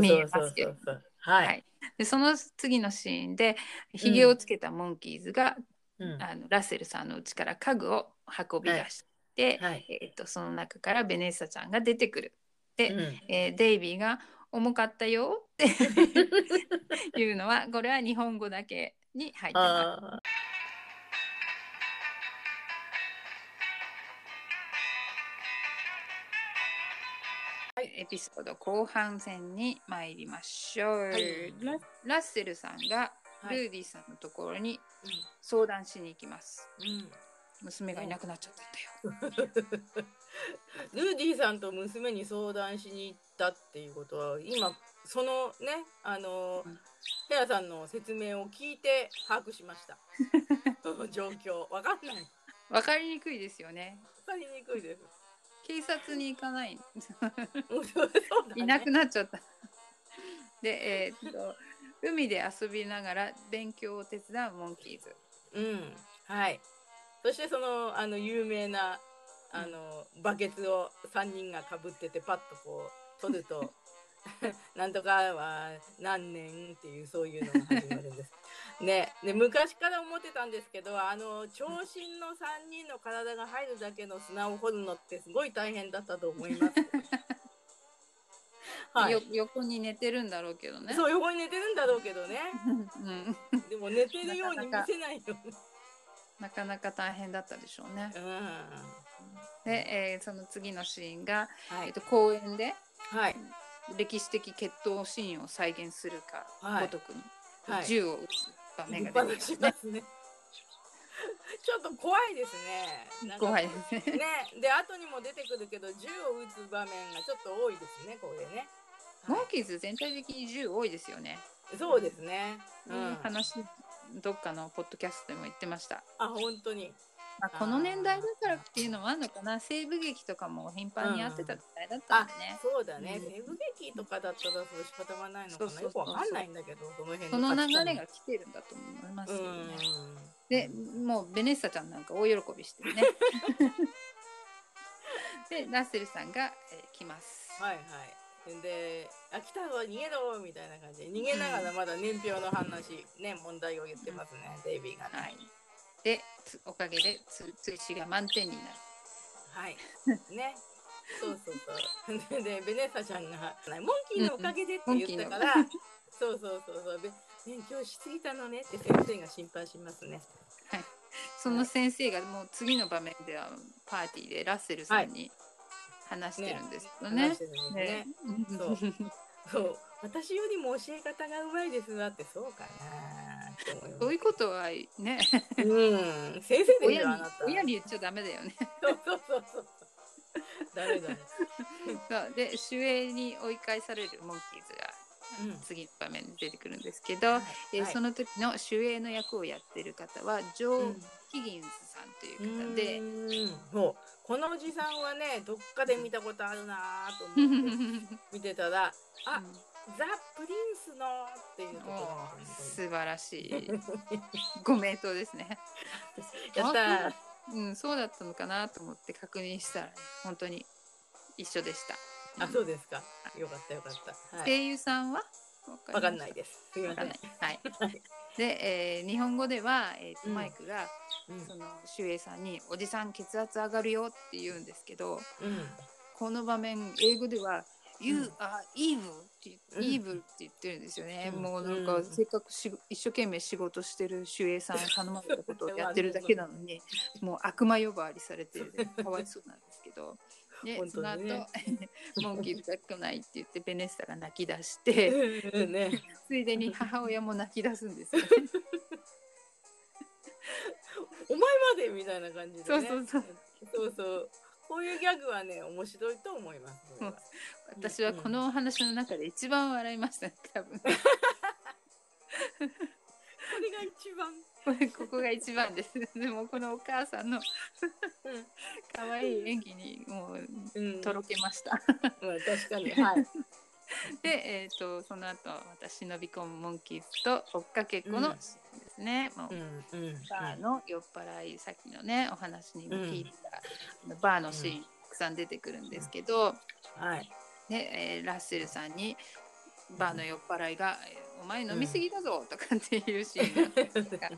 見えますけど。はい。はい。でその次のシーンでひげをつけたモンキーズが、うん。あのラッセルさんの家から家具を運び出して、はい。えー、とその中からベネッサちゃんが出てくる。で、うん。えーデイビーが「重かったよ」っていう のはこれは日本語だけに入ってます。あエピソード後半戦に参りましょう。はいララッセルさんがルーディさんのところに相談しに行きます。うん娘がいなくなっちゃったんだよ。ルーディさんと娘に相談しに行ったっていうことは今そのねあのうんヘアさんの説明を聞いて把握しました状況わかんないわかりにくいですよね。わかりにくいです警察に行かない。いなくなっちゃった。で、えーっと海で遊びながら勉強を手伝うモンキーズ。うんはいそしてそのあの有名なあのバケツを3人がかぶっててパッとこう取ると なんとかは何年っていうそういうのが始まるんです。ね、で昔から思ってたんですけどあの長身の3人の体が入るだけの砂を掘るのってすごい大変だったと思います。はいよ、横に寝てるんだろうけどね。そう横に寝てるんだろうけどねうん、でも寝てるように見せないよ。なかなか大変だったでしょうね。うんで、えーその次のシーンが、はいえっと公園ではい歴史的決闘シーンを再現するかはいごとくに、はい銃を撃つ場面立が出てきますね。ちょっと怖いですね。怖いですね。ね、で後にも出てくるけど銃を撃つ場面がちょっと多いですねこれね。モンキーズ全体的に銃多いですよね。そうですね。ううんん、話どっかのポッドキャストでも言ってました。あ本当に。まあ、この年代だからっていうのもあるのかな西部劇とかも頻繁にやってた時代だったあんでね、そうだね。うん西部劇とかだったらそう仕方がないのかな。よくわかんないんだけどその辺その流れが。が来てるんだと思いますうけどね、ん。でもうベネッサちゃんなんか大喜びしてるね でラッセルさんが、えー来ますはいはい。で、あ来たぞ逃げろみたいな感じで逃げながらまだ年表の話ね問題を言ってますねデイビーがね。はいでつおかげでつ追試が満点になる。はい。ね。そうそうそう。で、ベネッサちゃんが、モンキーのおかげでって言ったから、そうそうそうそう、べ勉強しすぎたのねって先生が心配しますね。その先生がもう次の場面ではパーティーでラッセルさんに話してるんですよね。話してるんですね。そう。そう。私よりも教え方がうまいですわってそうかなそういうことはね、うん。先生であなた。親に言っちゃダメだよね。そうそうそうそう。ダメだね。そう。で守衛に追い返されるモンキーズがうん。次の場面で出てくるんですけど、はい。えーはい。その時の守衛の役をやってる方はジョー・うん。ヒギンズさんというう方で。ん。そうこのおじさんはねどっかで見たことあるなと思って見てたらあザ・プリンスのっていうところ素晴らしい。ご名答ですね。やったー。うん、そうだったのかなと思って確認したら、ね、本当に一緒でした。あそうですか。よかったよかった、はい、声優さんは？わかんないです。すみません。はい。で、えー日本語では、えーとうん。マイクが、うん。その守衛さんに「おじさん血圧上がるよ」って言うんですけどうん。この場面英語では「You are evil」ってって言ってるんですよね、うん。もうなんかうん。せっかくし一生懸命仕事してる守衛さん頼まれたことを やってるだけなのにもう悪魔呼ばわりされて かわいそうなんですけど。で、本その後モンキーズが来ないって言ってベネッサが泣き出してうんね。ついでに母親も泣き出すんですよね。お前までみたいな感じで、ね、そうそうそう。そうそうこういうギャグはね面白いと思いますは。私はこのお話の中で一番笑いましたね多分。これが一番。これここが一番です。でもこのお母さんの可愛い演技にもううん。とろけました。まあ確かにはい で、えー、とその後私忍び込むモンキーズと追っかけっこのシーンですね、もううんうんバーの酔っ払いさっきのねお話にも聞いた、あのバーのシーンたくさん出てくるんですけど、はい。で、えーラッセルさんにバーの酔っ払いが「お前飲みすぎだぞ」とかっていうシーンがあったりとか、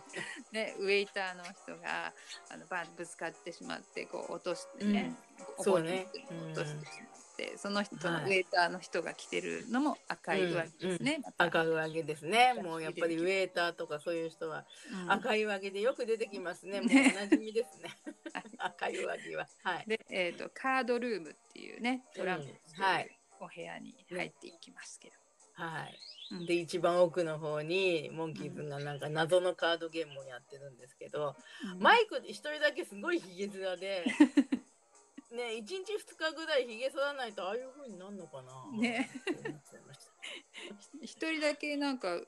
で ウェイターの人があのバーにぶつかってしまってこう落としてね、うん。そうね。落としてしまって、その人のはい。ウェイターの人が着てるのも赤い上着ですね。赤い上着ですね。もうやっぱりウェーターとかそういう人はうん。赤い上着でよく出てきますね。もうおねなじみですね。赤い上着は。はい。で、えー、とカードルームっていうねトランプはい。お部屋に入っていきますけど。はい。うん。で一番奥の方にモンキーズがなんか謎のカードゲームをやってるんですけど、うん。マイク一人だけすごいヒゲ面で ね1日2日ぐらいヒゲ剃らないとああいう風になるのかなね。一人だけなんか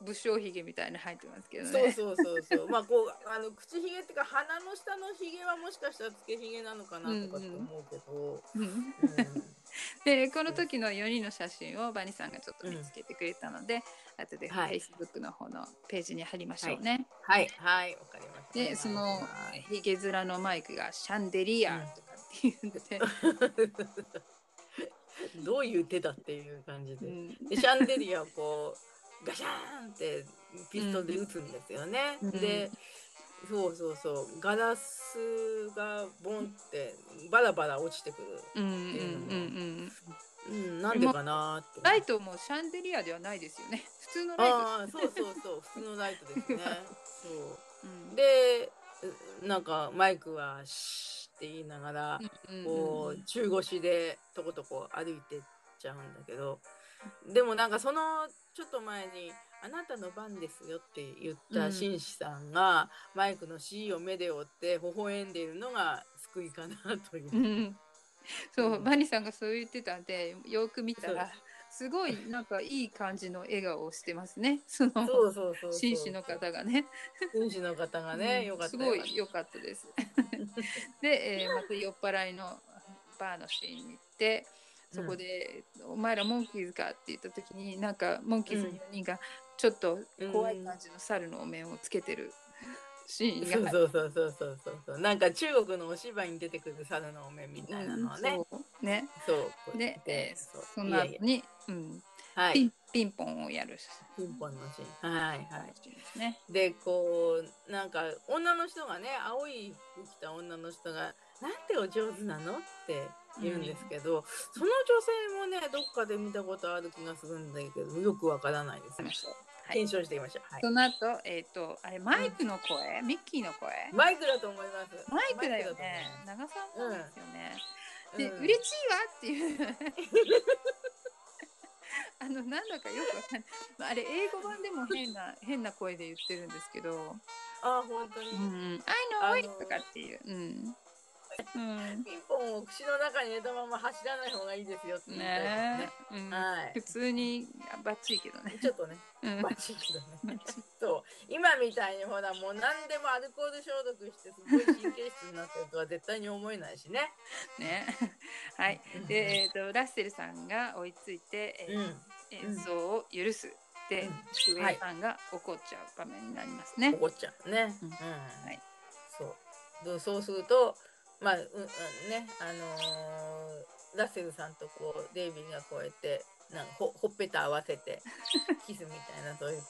武将髭みたいに入ってますけどそうね。そうそうそう。まあこうあの口ひげっていうか鼻の下のひげはもしかしたらつけひげなのかなとかって思うけど、うん。うんでこの時の4人の写真をバニさんがちょっと見つけてくれたので、後ではい。Facebook の方のページに貼りましょうね。はい。はい。わかりました。でそのはいヒゲ面のマイクがシャンデリアとかって言って、どういう手だっていう感じで,、うん。でシャンデリアをこうガシャーンってピストルで撃つんですよね、うん。でそうそうそう。ガラスがボンってバラバラ落ちてくる、うんうんうんうんうん、なんでかなーって。ライトもシャンデリアではないですよね。普通のライト。ああそうそうそう。普通のライトですね。そう。うん。でなんかマイクはシーって言いながら、うんこう中腰でとことこ歩いてっちゃうんだけど。でもなんかそのちょっと前に「あなたの番ですよ」って言った紳士さんが、マイクの C を目で追って微笑んでいるのが救いかなという。うん。そう、うん。バニさんがそう言ってたんでよく見たらそすごいなんかいい感じの笑顔をしてますね。その紳士の方がね。紳士の方がね、うん。よかったすごい良かったです。で、えーまた酔っ払いのバーのシーンに行ってそこで、お前らモンキーズか?」って言った時になんかモンキーズ4人がちょっと怖い感じの猿のお面をつけてるシーンが、そうそうそうそうそう。そうなんか中国のお芝居に出てくる猿のお面みたいなのをね、そうね。そう。で、えーその後にうん。ピンはい。ピンポンをやる。ピンポンのシーン。はいはい。ですね。でこうなんか女の人がね青い服着た女の人が「なんてお上手なの?」って言うんですけど、その女性もねどっかで見たことある気がするんだけどよくわからないですね。検証していきましょう。はい、その後、えっ、と、あれ、マイクの声、ミッキーの声？マイクだと思います。マイクだよね。長さんなんですよね。うんで、うん嬉しいわっていう。あの、なんだかよくわかんない。あれ、英語版でも変な、変な声で言ってるんですけど。あ、本当に。うん、あ I の know とかっていう。うん。うん。ピンポンを口の中に入れたまま走らない方がいいですよって言いたいねですね。え、うんはい普通にバッチリけどね。ちょっとね、うんバッチリけどね。そう、今みたいにほら、もう何でもアルコール消毒して、すごい神経質になってるとは絶対に思えないしね。ね。はい。で、えっ、と、ラッセルさんが追いついて、えーうん。演奏を許す。でうん、シュウェイさんが怒っちゃう場面になりますね。怒っちゃうね。ううんん。はい。そう。どそうすると、まあ、うん、うん、ね、あのーラッセルさんとこう、デイビーがこうやって、なんかほほっぺた合わせて、キスみたいな、そういう。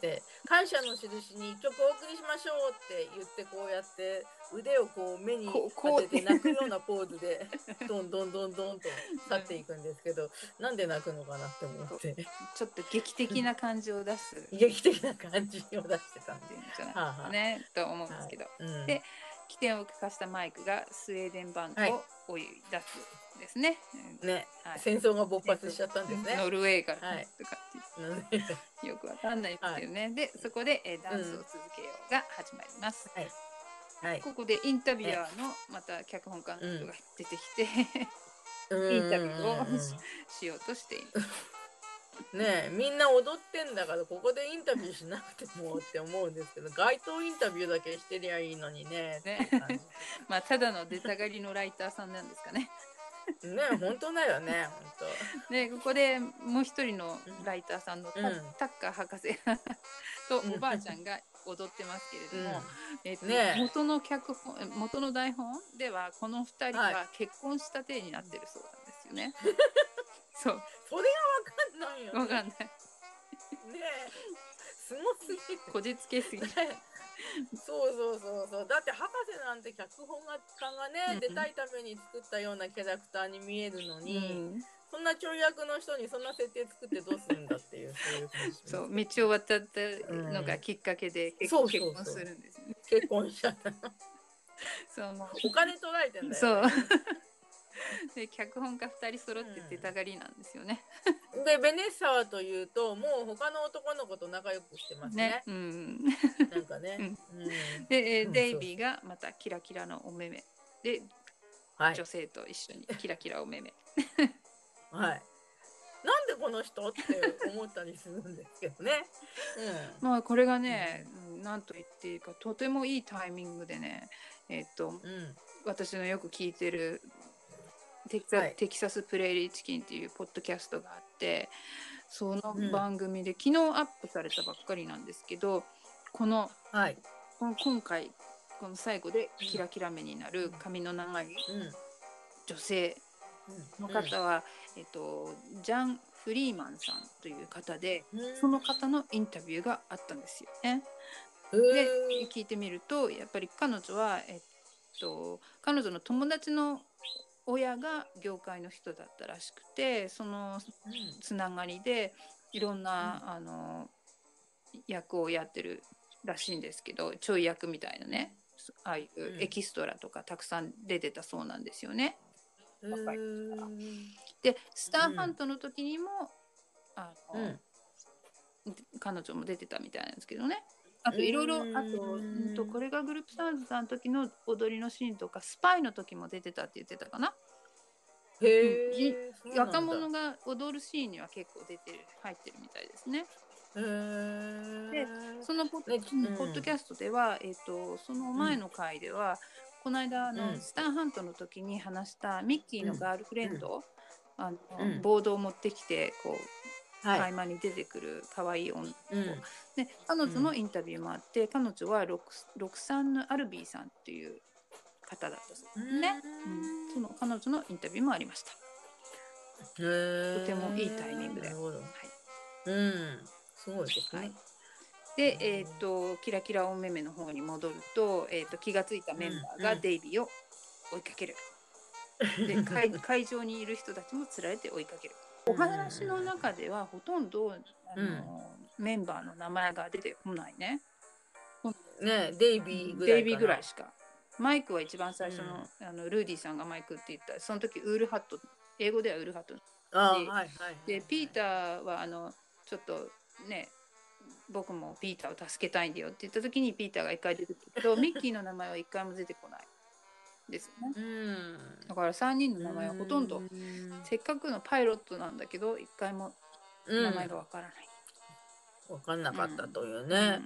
で感謝の印に一曲お送りしましょうって言ってこうやって腕をこう目に当てて泣くようなポーズで どんどんどんどんと去っていくんですけどなんで泣くのかなって思って。ちょっと劇的な感じを出す。劇的な感じを出してたんで。うんじゃないはあはあ。ね、と思うんですけど。うん。で起点を聞かしたマイクがスウェーデンバンドはいを追い出すですね。うんね、はい戦争が勃発しちゃったんですね。ノルウェーからはいとかっていううん よくわかんないですけどね。で、そこで、えーダンスを続けようが始まります。はい。ここでインタビュアーのまた脚本監督が出てきて、イン インタビューをしようとしています。ねえみんな踊ってんだからここでインタビューしなくてもって思うんですけど 街頭インタビューだけしてりゃいいのにね。ね まあ、ただの出たがりのライターさんなんですかね。じねえ本当だよねで、ここでもう一人のライターさんのタ,、ッカー博士とおばあちゃんが踊ってますけれども、えっとねえ。元の脚本、元の台本ではこの二人はは結婚した体になってるそうなんですよね。そう、それがわかんないよね。わかんない。ねえ。すごすぎる。こじつけすぎ。ねそうそうそうそう。だって博士なんて脚本家がね、うん出たいために作ったようなキャラクターに見えるのうに、ん、そんな跳躍の人にそんな設定作ってどうするんだっていうそういう感じそう道を渡ったのがきっかけで結そうそうそう。結婚するんですよね。結婚しちゃった そうもう。お金取られてんだよ、そう。で脚本家二人揃って出たがりなんですよね。でベネッサはというともう他の男の子と仲良くしてますね。ね。うん。なんかね、うん。で、えーうんデイビーがまたキラキラのお目目。ではい。女性と一緒にキラキラお目目。はい。なんでこの人って思ったりするんですけどね、まあこれがね、うん。なんと言っていいかとてもいいタイミングでね、えっとうんうん、私のよく聞いてるテキサ,、はい。テキサスプレーリーチキンっていうポッドキャストがあってそのうん番組で、昨日アップされたばっかりなんですけどこのはい、この今回この最後でキラキラ目になる髪の長いうん。女性の方は、えっと、ジャン・フリーマンさんという方でうん。その方のインタビューがあったんですよね。へでー聞いてみるとやっぱり彼女は、えっと、彼女の友達の親が業界の人だったらしくてそのうん。つながりでいろんな、あの役をやってるらしいんですけどちょい役みたいなねああいううん。エキストラとかたくさん出てたそうなんですよね。へー。でスターハントの時にも、あのうん。彼女も出てたみたいなんですけどね。あといろいろうんあとうんとこれがグループサウンドさんの時の踊りのシーンとかスパイの時も出てたって言ってたかな？へえ、若者が踊るシーンには結構出てる入ってるみたいですね。へー。そのポッ,、ポッドキャストでは、えっとその前の回では、この間あの、うん。スターハントの時に話したミッキーのガールフレンド、あのうん。ボードを持ってきてこうはい、合間に出てくる可愛い女の子、うん。で彼女のインタビューもあって、彼女はロクロクサンヌ・アルビーさんっていう方だったそうですね、うん。その彼女のインタビューもありました、とてもいいタイミングで。はい。うん、すごいですね。はい。で、えー、とキラキラお目目の方に戻ると,、えー、と気がついたメンバーがうんデイビーを追いかける、で 会会場にいる人たちもつられて追いかけるお話の中ではほとんどあの、うん。メンバーの名前が出てこないね。ねデイビーぐらいデイビーぐらいしか。マイクは一番最初の,、あのルーディさんがマイクって言ったその時ウールハット英語ではウールハット。あはいはい、でピーターはあのちょっとね僕もピーターを助けたいんだよって言った時にピーターが一回出てくる。けどミッキーの名前は一回も出てこないですね、うん、だから3人の名前はほとんど、せっかくのパイロットなんだけど一回も名前がわからない、分かんなかったというね、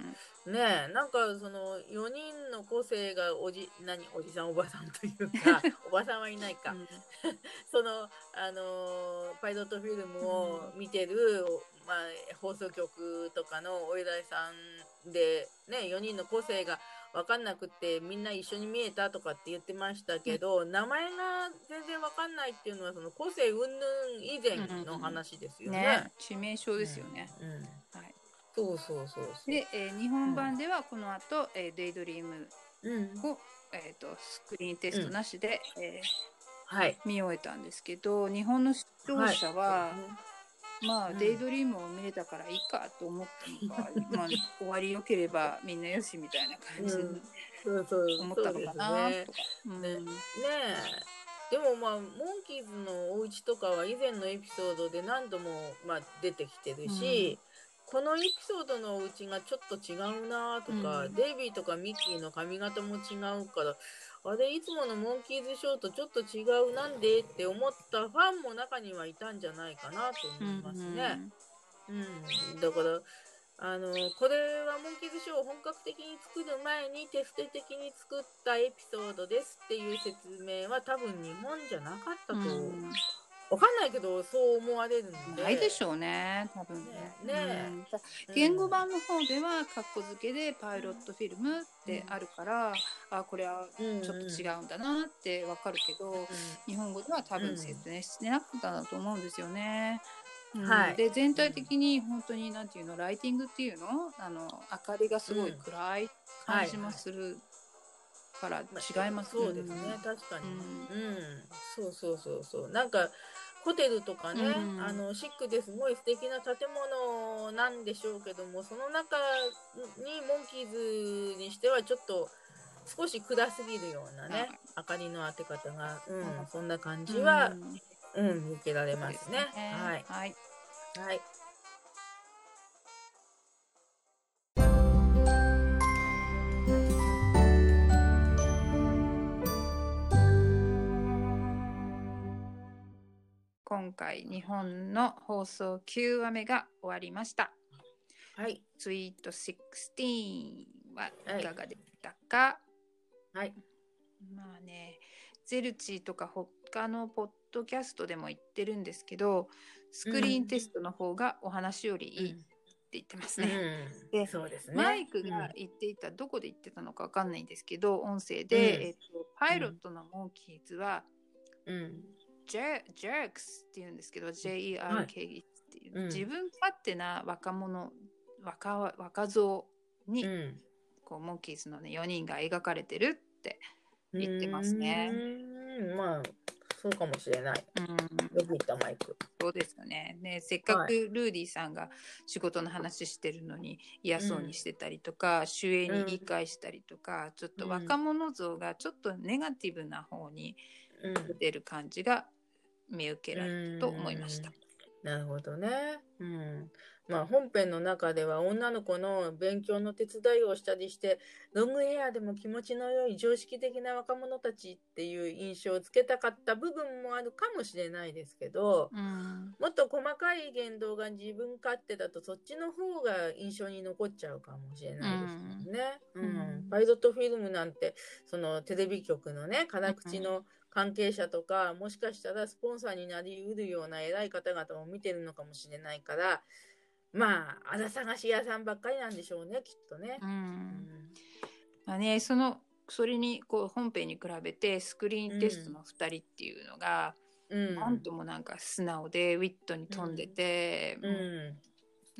うん、ねなんかその4人の個性がおじ何おじさんおばさんというか おばさんはいないか、うん、そのあのパイロットフィルムを見てる、まあ、放送局とかのお偉いさんで、ね、4人の個性が分かんなくてみんな一緒に見えたとかって言ってましたけど、うん、名前が全然分かんないっていうのはその個性云々以前の話ですよね。ね致命傷ですよね。はい、そうそうそうで、えー、日本版ではこの後、うん、えー、デイドリームを、えーと、スクリーンテストなしで、えー、はい、見終えたんですけど日本の視聴者は、はいまあ、デイドリームを見れたからいいかと思ったのか、まあ、終わりよければみんなよしみたいな感じで思ったのかなとか。ね。でもまあモンキーズのお家とかは以前のエピソードで何度もまあ出てきてるし、うん、このエピソードのお家がちょっと違うなとか、うん、デイビーとかミッキーの髪型も違うからあれいつものモンキーズショーとちょっと違うなんでって思ったファンも中にはいたんじゃないかなと思いますね。うん、うん、だからあのこれはモンキーズショーを本格的に作る前にテスト的に作ったエピソードですっていう説明は多分日本じゃなかったと、うん、わかんないけどそう思われるんで。ないでしょうね多分ね。ね、うん、言語版の方ではカッコ付けでパイロットフィルムってあるから、うん、あこれはちょっと違うんだなってわかるけど、うん、日本語では多分説明してなかったんだと思うんですよね。はい、で全体的に本当に何ていうのライティングっていうの？あの明かりがすごい暗い感じもするから違います、ね、そうですね。確かに、うん。そうそうそうそう。なんかホテルとかね、うん、あのシックですごい素敵な建物なんでしょうけどもその中にモンキーズにしてはちょっと少し暗すぎるようなね、明かりの当て方が、うん、そんな感じは、うん、うん、見受けられますね。すね。はい、はい、はい今回日本の放送9話目が終わりました。はい。ツイート16はいかがでしたか、はい。まあね、ゼルチとか他のポッドキャストでも言ってるんですけど、スクリーンテストの方がお話よりいいって言ってますね。うん、でそうですねマイクが言っていた、どこで言ってたのかわかんないんですけど、音声で、うん、えっと、パイロットのモンキーズは、うん、ジェークスって言うんですけど J-E-R-K っていう、はい、自分勝手な若者若若造に、うん、こうモンキーズの、ね、4人が描かれてるって言ってますね。まあそうかもしれない。うん、よく言ったマイク。そうですよね。ねせっかくルーディさんが仕事の話してるのに嫌そうにしてたりとか、うん、主演に理解したりとか、うん、ちょっと若者像がちょっとネガティブな方に出てる感じが見受けられると思いました。なるほどね。うん。まあ本編の中では女の子の勉強の手伝いをしたりして、ロングヘアでも気持ちの良い常識的な若者たちっていう印象をつけたかった部分もあるかもしれないですけど、うん、もっと細かい言動が自分勝手だとそっちの方が印象に残っちゃうかもしれないですもんね。うん。うん、パイロットフィルムなんて、そのテレビ局のね、辛口の、関係者とか、もしかしたらスポンサーになりうるような偉い方々も見てるのかもしれないから、まあ、あら探し屋さんばっかりなんでしょうね、きっとね。うん。まあね、その、それに、こう、本編に比べて、スクリーンテストの2人っていうのが、うん、なんともなんか素直で、ウィットに富んでて、うん、うん。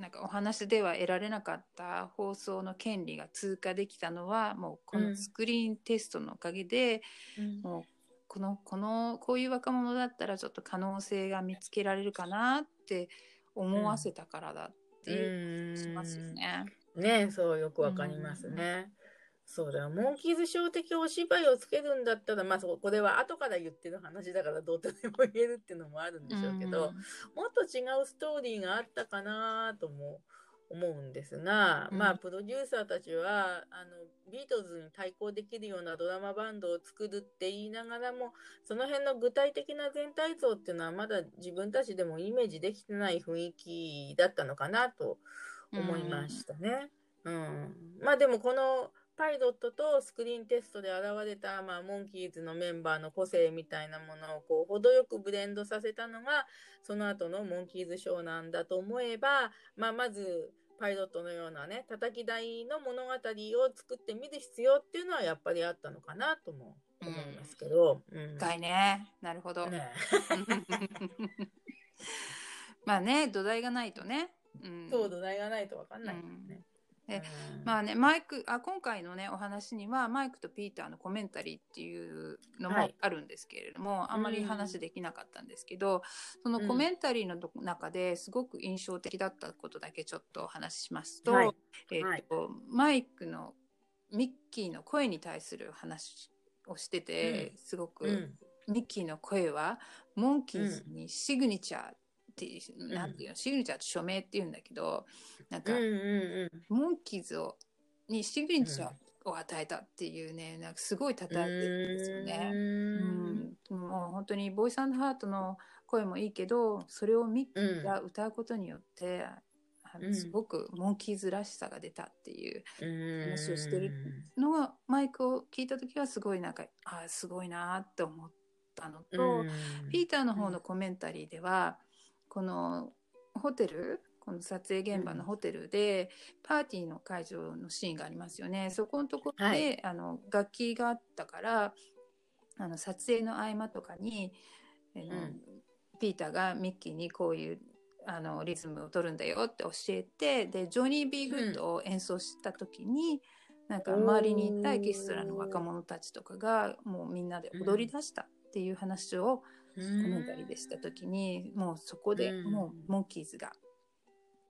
なんかお話では得られなかった放送の権利が通過できたのはもうこのスクリーンテストのおかげで、うん、もうこのこのこういう若者だったらちょっと可能性が見つけられるかなって思わせたからだっっていうしますよね。ねそうよくわかりますね。そうだよ。モンキーズショー的お芝居をつけるんだったら、まあ、そこでは後から言ってる話だからどうとでも言えるっていうのもあるんでしょうけど、もっと違うストーリーがあったかなとも思うんですが、うん、まあ、プロデューサーたちは、あの、ビートルズに対抗できるようなドラマバンドを作るって言いながらも、その辺の具体的な全体像っていうのはまだ自分たちでもイメージできてない雰囲気だったのかなと思いましたね。うん、うん、まあでもこのパイロットとスクリーンテストで現れた、まあ、モンキーズのメンバーの個性みたいなものをこう程よくブレンドさせたのがその後のモンキーズショーなんだと思えば、まあ、まずパイロットのようなね叩き台の物語を作ってみる必要っていうのはやっぱりあったのかなとも思いますけど。うん、深いねなるほど。ね、まあね土台がないとね。うん、そう土台がないと分かんないね。うん。でまあねマイクあ今回のねお話にはマイクとピーターのコメンタリーっていうのもあるんですけれども、はい、あんまり話できなかったんですけど、そのコメンタリーの中ですごく印象的だったことだけちょっとお話ししますと,、えーと、はい、マイクのミッキーの声に対する話をしてて、すごく、ミッキーの声はモンキーズにシグニチャーっていう、うん、なんていうの、シグニチャーと署名っていうんだけど、なんか、うんうんうん、モンキーズをにシグニチャーを与えたっていうね、なんかすごい叩いてるんですよね。うん、もう本当にボイスハートの声もいいけど、それをミッキーが歌うことによって、うん、すごくモンキーズらしさが出たっていう話をしてるのが、マイクを聞いた時はすごいなんか、ああ、すごいなって思ったのと、ピーターの方のコメンタリーでは、このホテルこの撮影現場のホテルで、パーティーの会場のシーンがありますよね。そこのところで、はい、あの楽器があったからあの撮影の合間とかに、うん、ピーターがミッキーにこういうあのリズムを取るんだよって教えてでジョニー・ビー・グッドを演奏した時に、うん、なん。か周りにいたエキストラの若者たちとかがもうみんなで踊り出したっていう話を、コメンタリーでした時にもうそこでもうモンキーズが、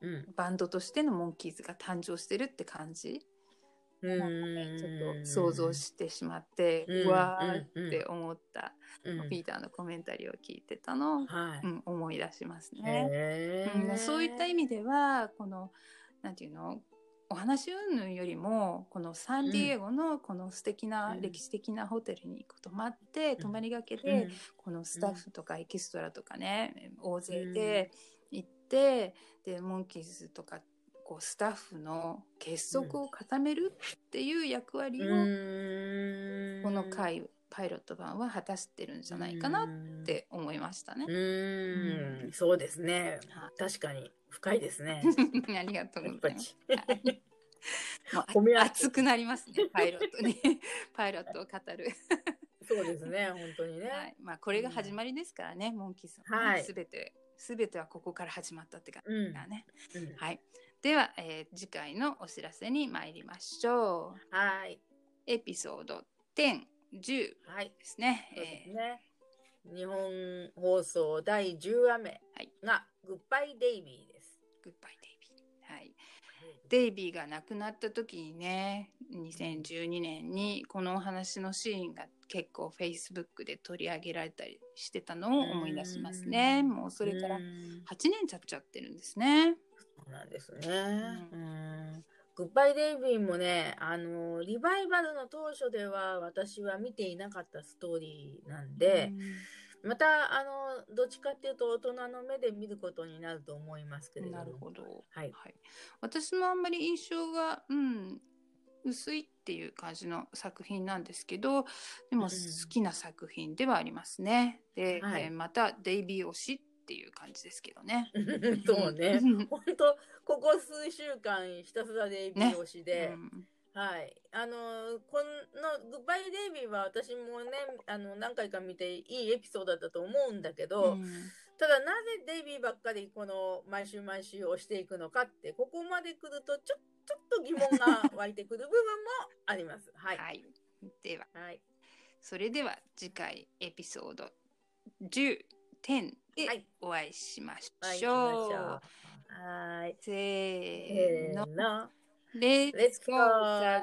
うん、バンドとしてのモンキーズが誕生してるって感じ。なんちょっと想像してしまって、うわーって思った、ピーターのコメンタリーを聞いてたのを、はい。うん、思い出しますね、うん。そういった意味では、この、なんていうの、お話云々よりもこのサンディエゴのこの素敵な歴史的なホテルに泊まって、泊まりがけで、このスタッフとかエキストラとかね、大勢で行って、でモンキーズとかこうスタッフの結束を固めるっていう役割を、この回パイロット版は果たしてるんじゃないかなって思いましたね。うん、そうですね。確かに。深いですね。ありがとうございます。もう熱くなりますね、パイロットに。パイロットを語る。そうですね、本当にね。はい、まあ、これが始まりですからね、うん、モンキーさん、はい。すべて、すべてはここから始まったって感じだね。うんうん、はい。では、えー、次回のお知らせに参りましょう。はい。エピソード10、10ですね。はい、えー、ね。日本放送第10話目が、はい、グッバイデイビーグッバイデイビー。はい。デイビーが亡くなった時にね、2012年にこのお話のシーンが結構 Facebook で取り上げられたりしてたのを思い出しますね。もうそれから8年経っちゃってるんですね。そうなんですね。うん、グッバイデイビーもね、あの、リバイバルの当初では私は見ていなかったストーリーなんで、うんまたあのどっちかっていうと大人の目で見ることになると思いますけれども。なるほど、はい、はい、私もあんまり印象が、うん、薄いっていう感じの作品なんですけどでも好きな作品ではありますね。うん、で、はい、えー、またデイビー推しっていう感じですけどね。そうね。本当ここ数週間ひたすらデイビー推しで。ね。うんはい。あの、この、グッバイデイビーは私もね、あの、何回か見ていいエピソードだったと思うんだけど、うん、ただなぜデイビーばっかりこの毎週毎週押していくのかって、ここまで来るとちょ、ちょっと疑問が湧いてくる部分もあります。はい。はい、では、はい、それでは次回エピソード10、10でお会いしましょう。はいはい。せーの。の Let's go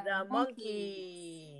the monkey!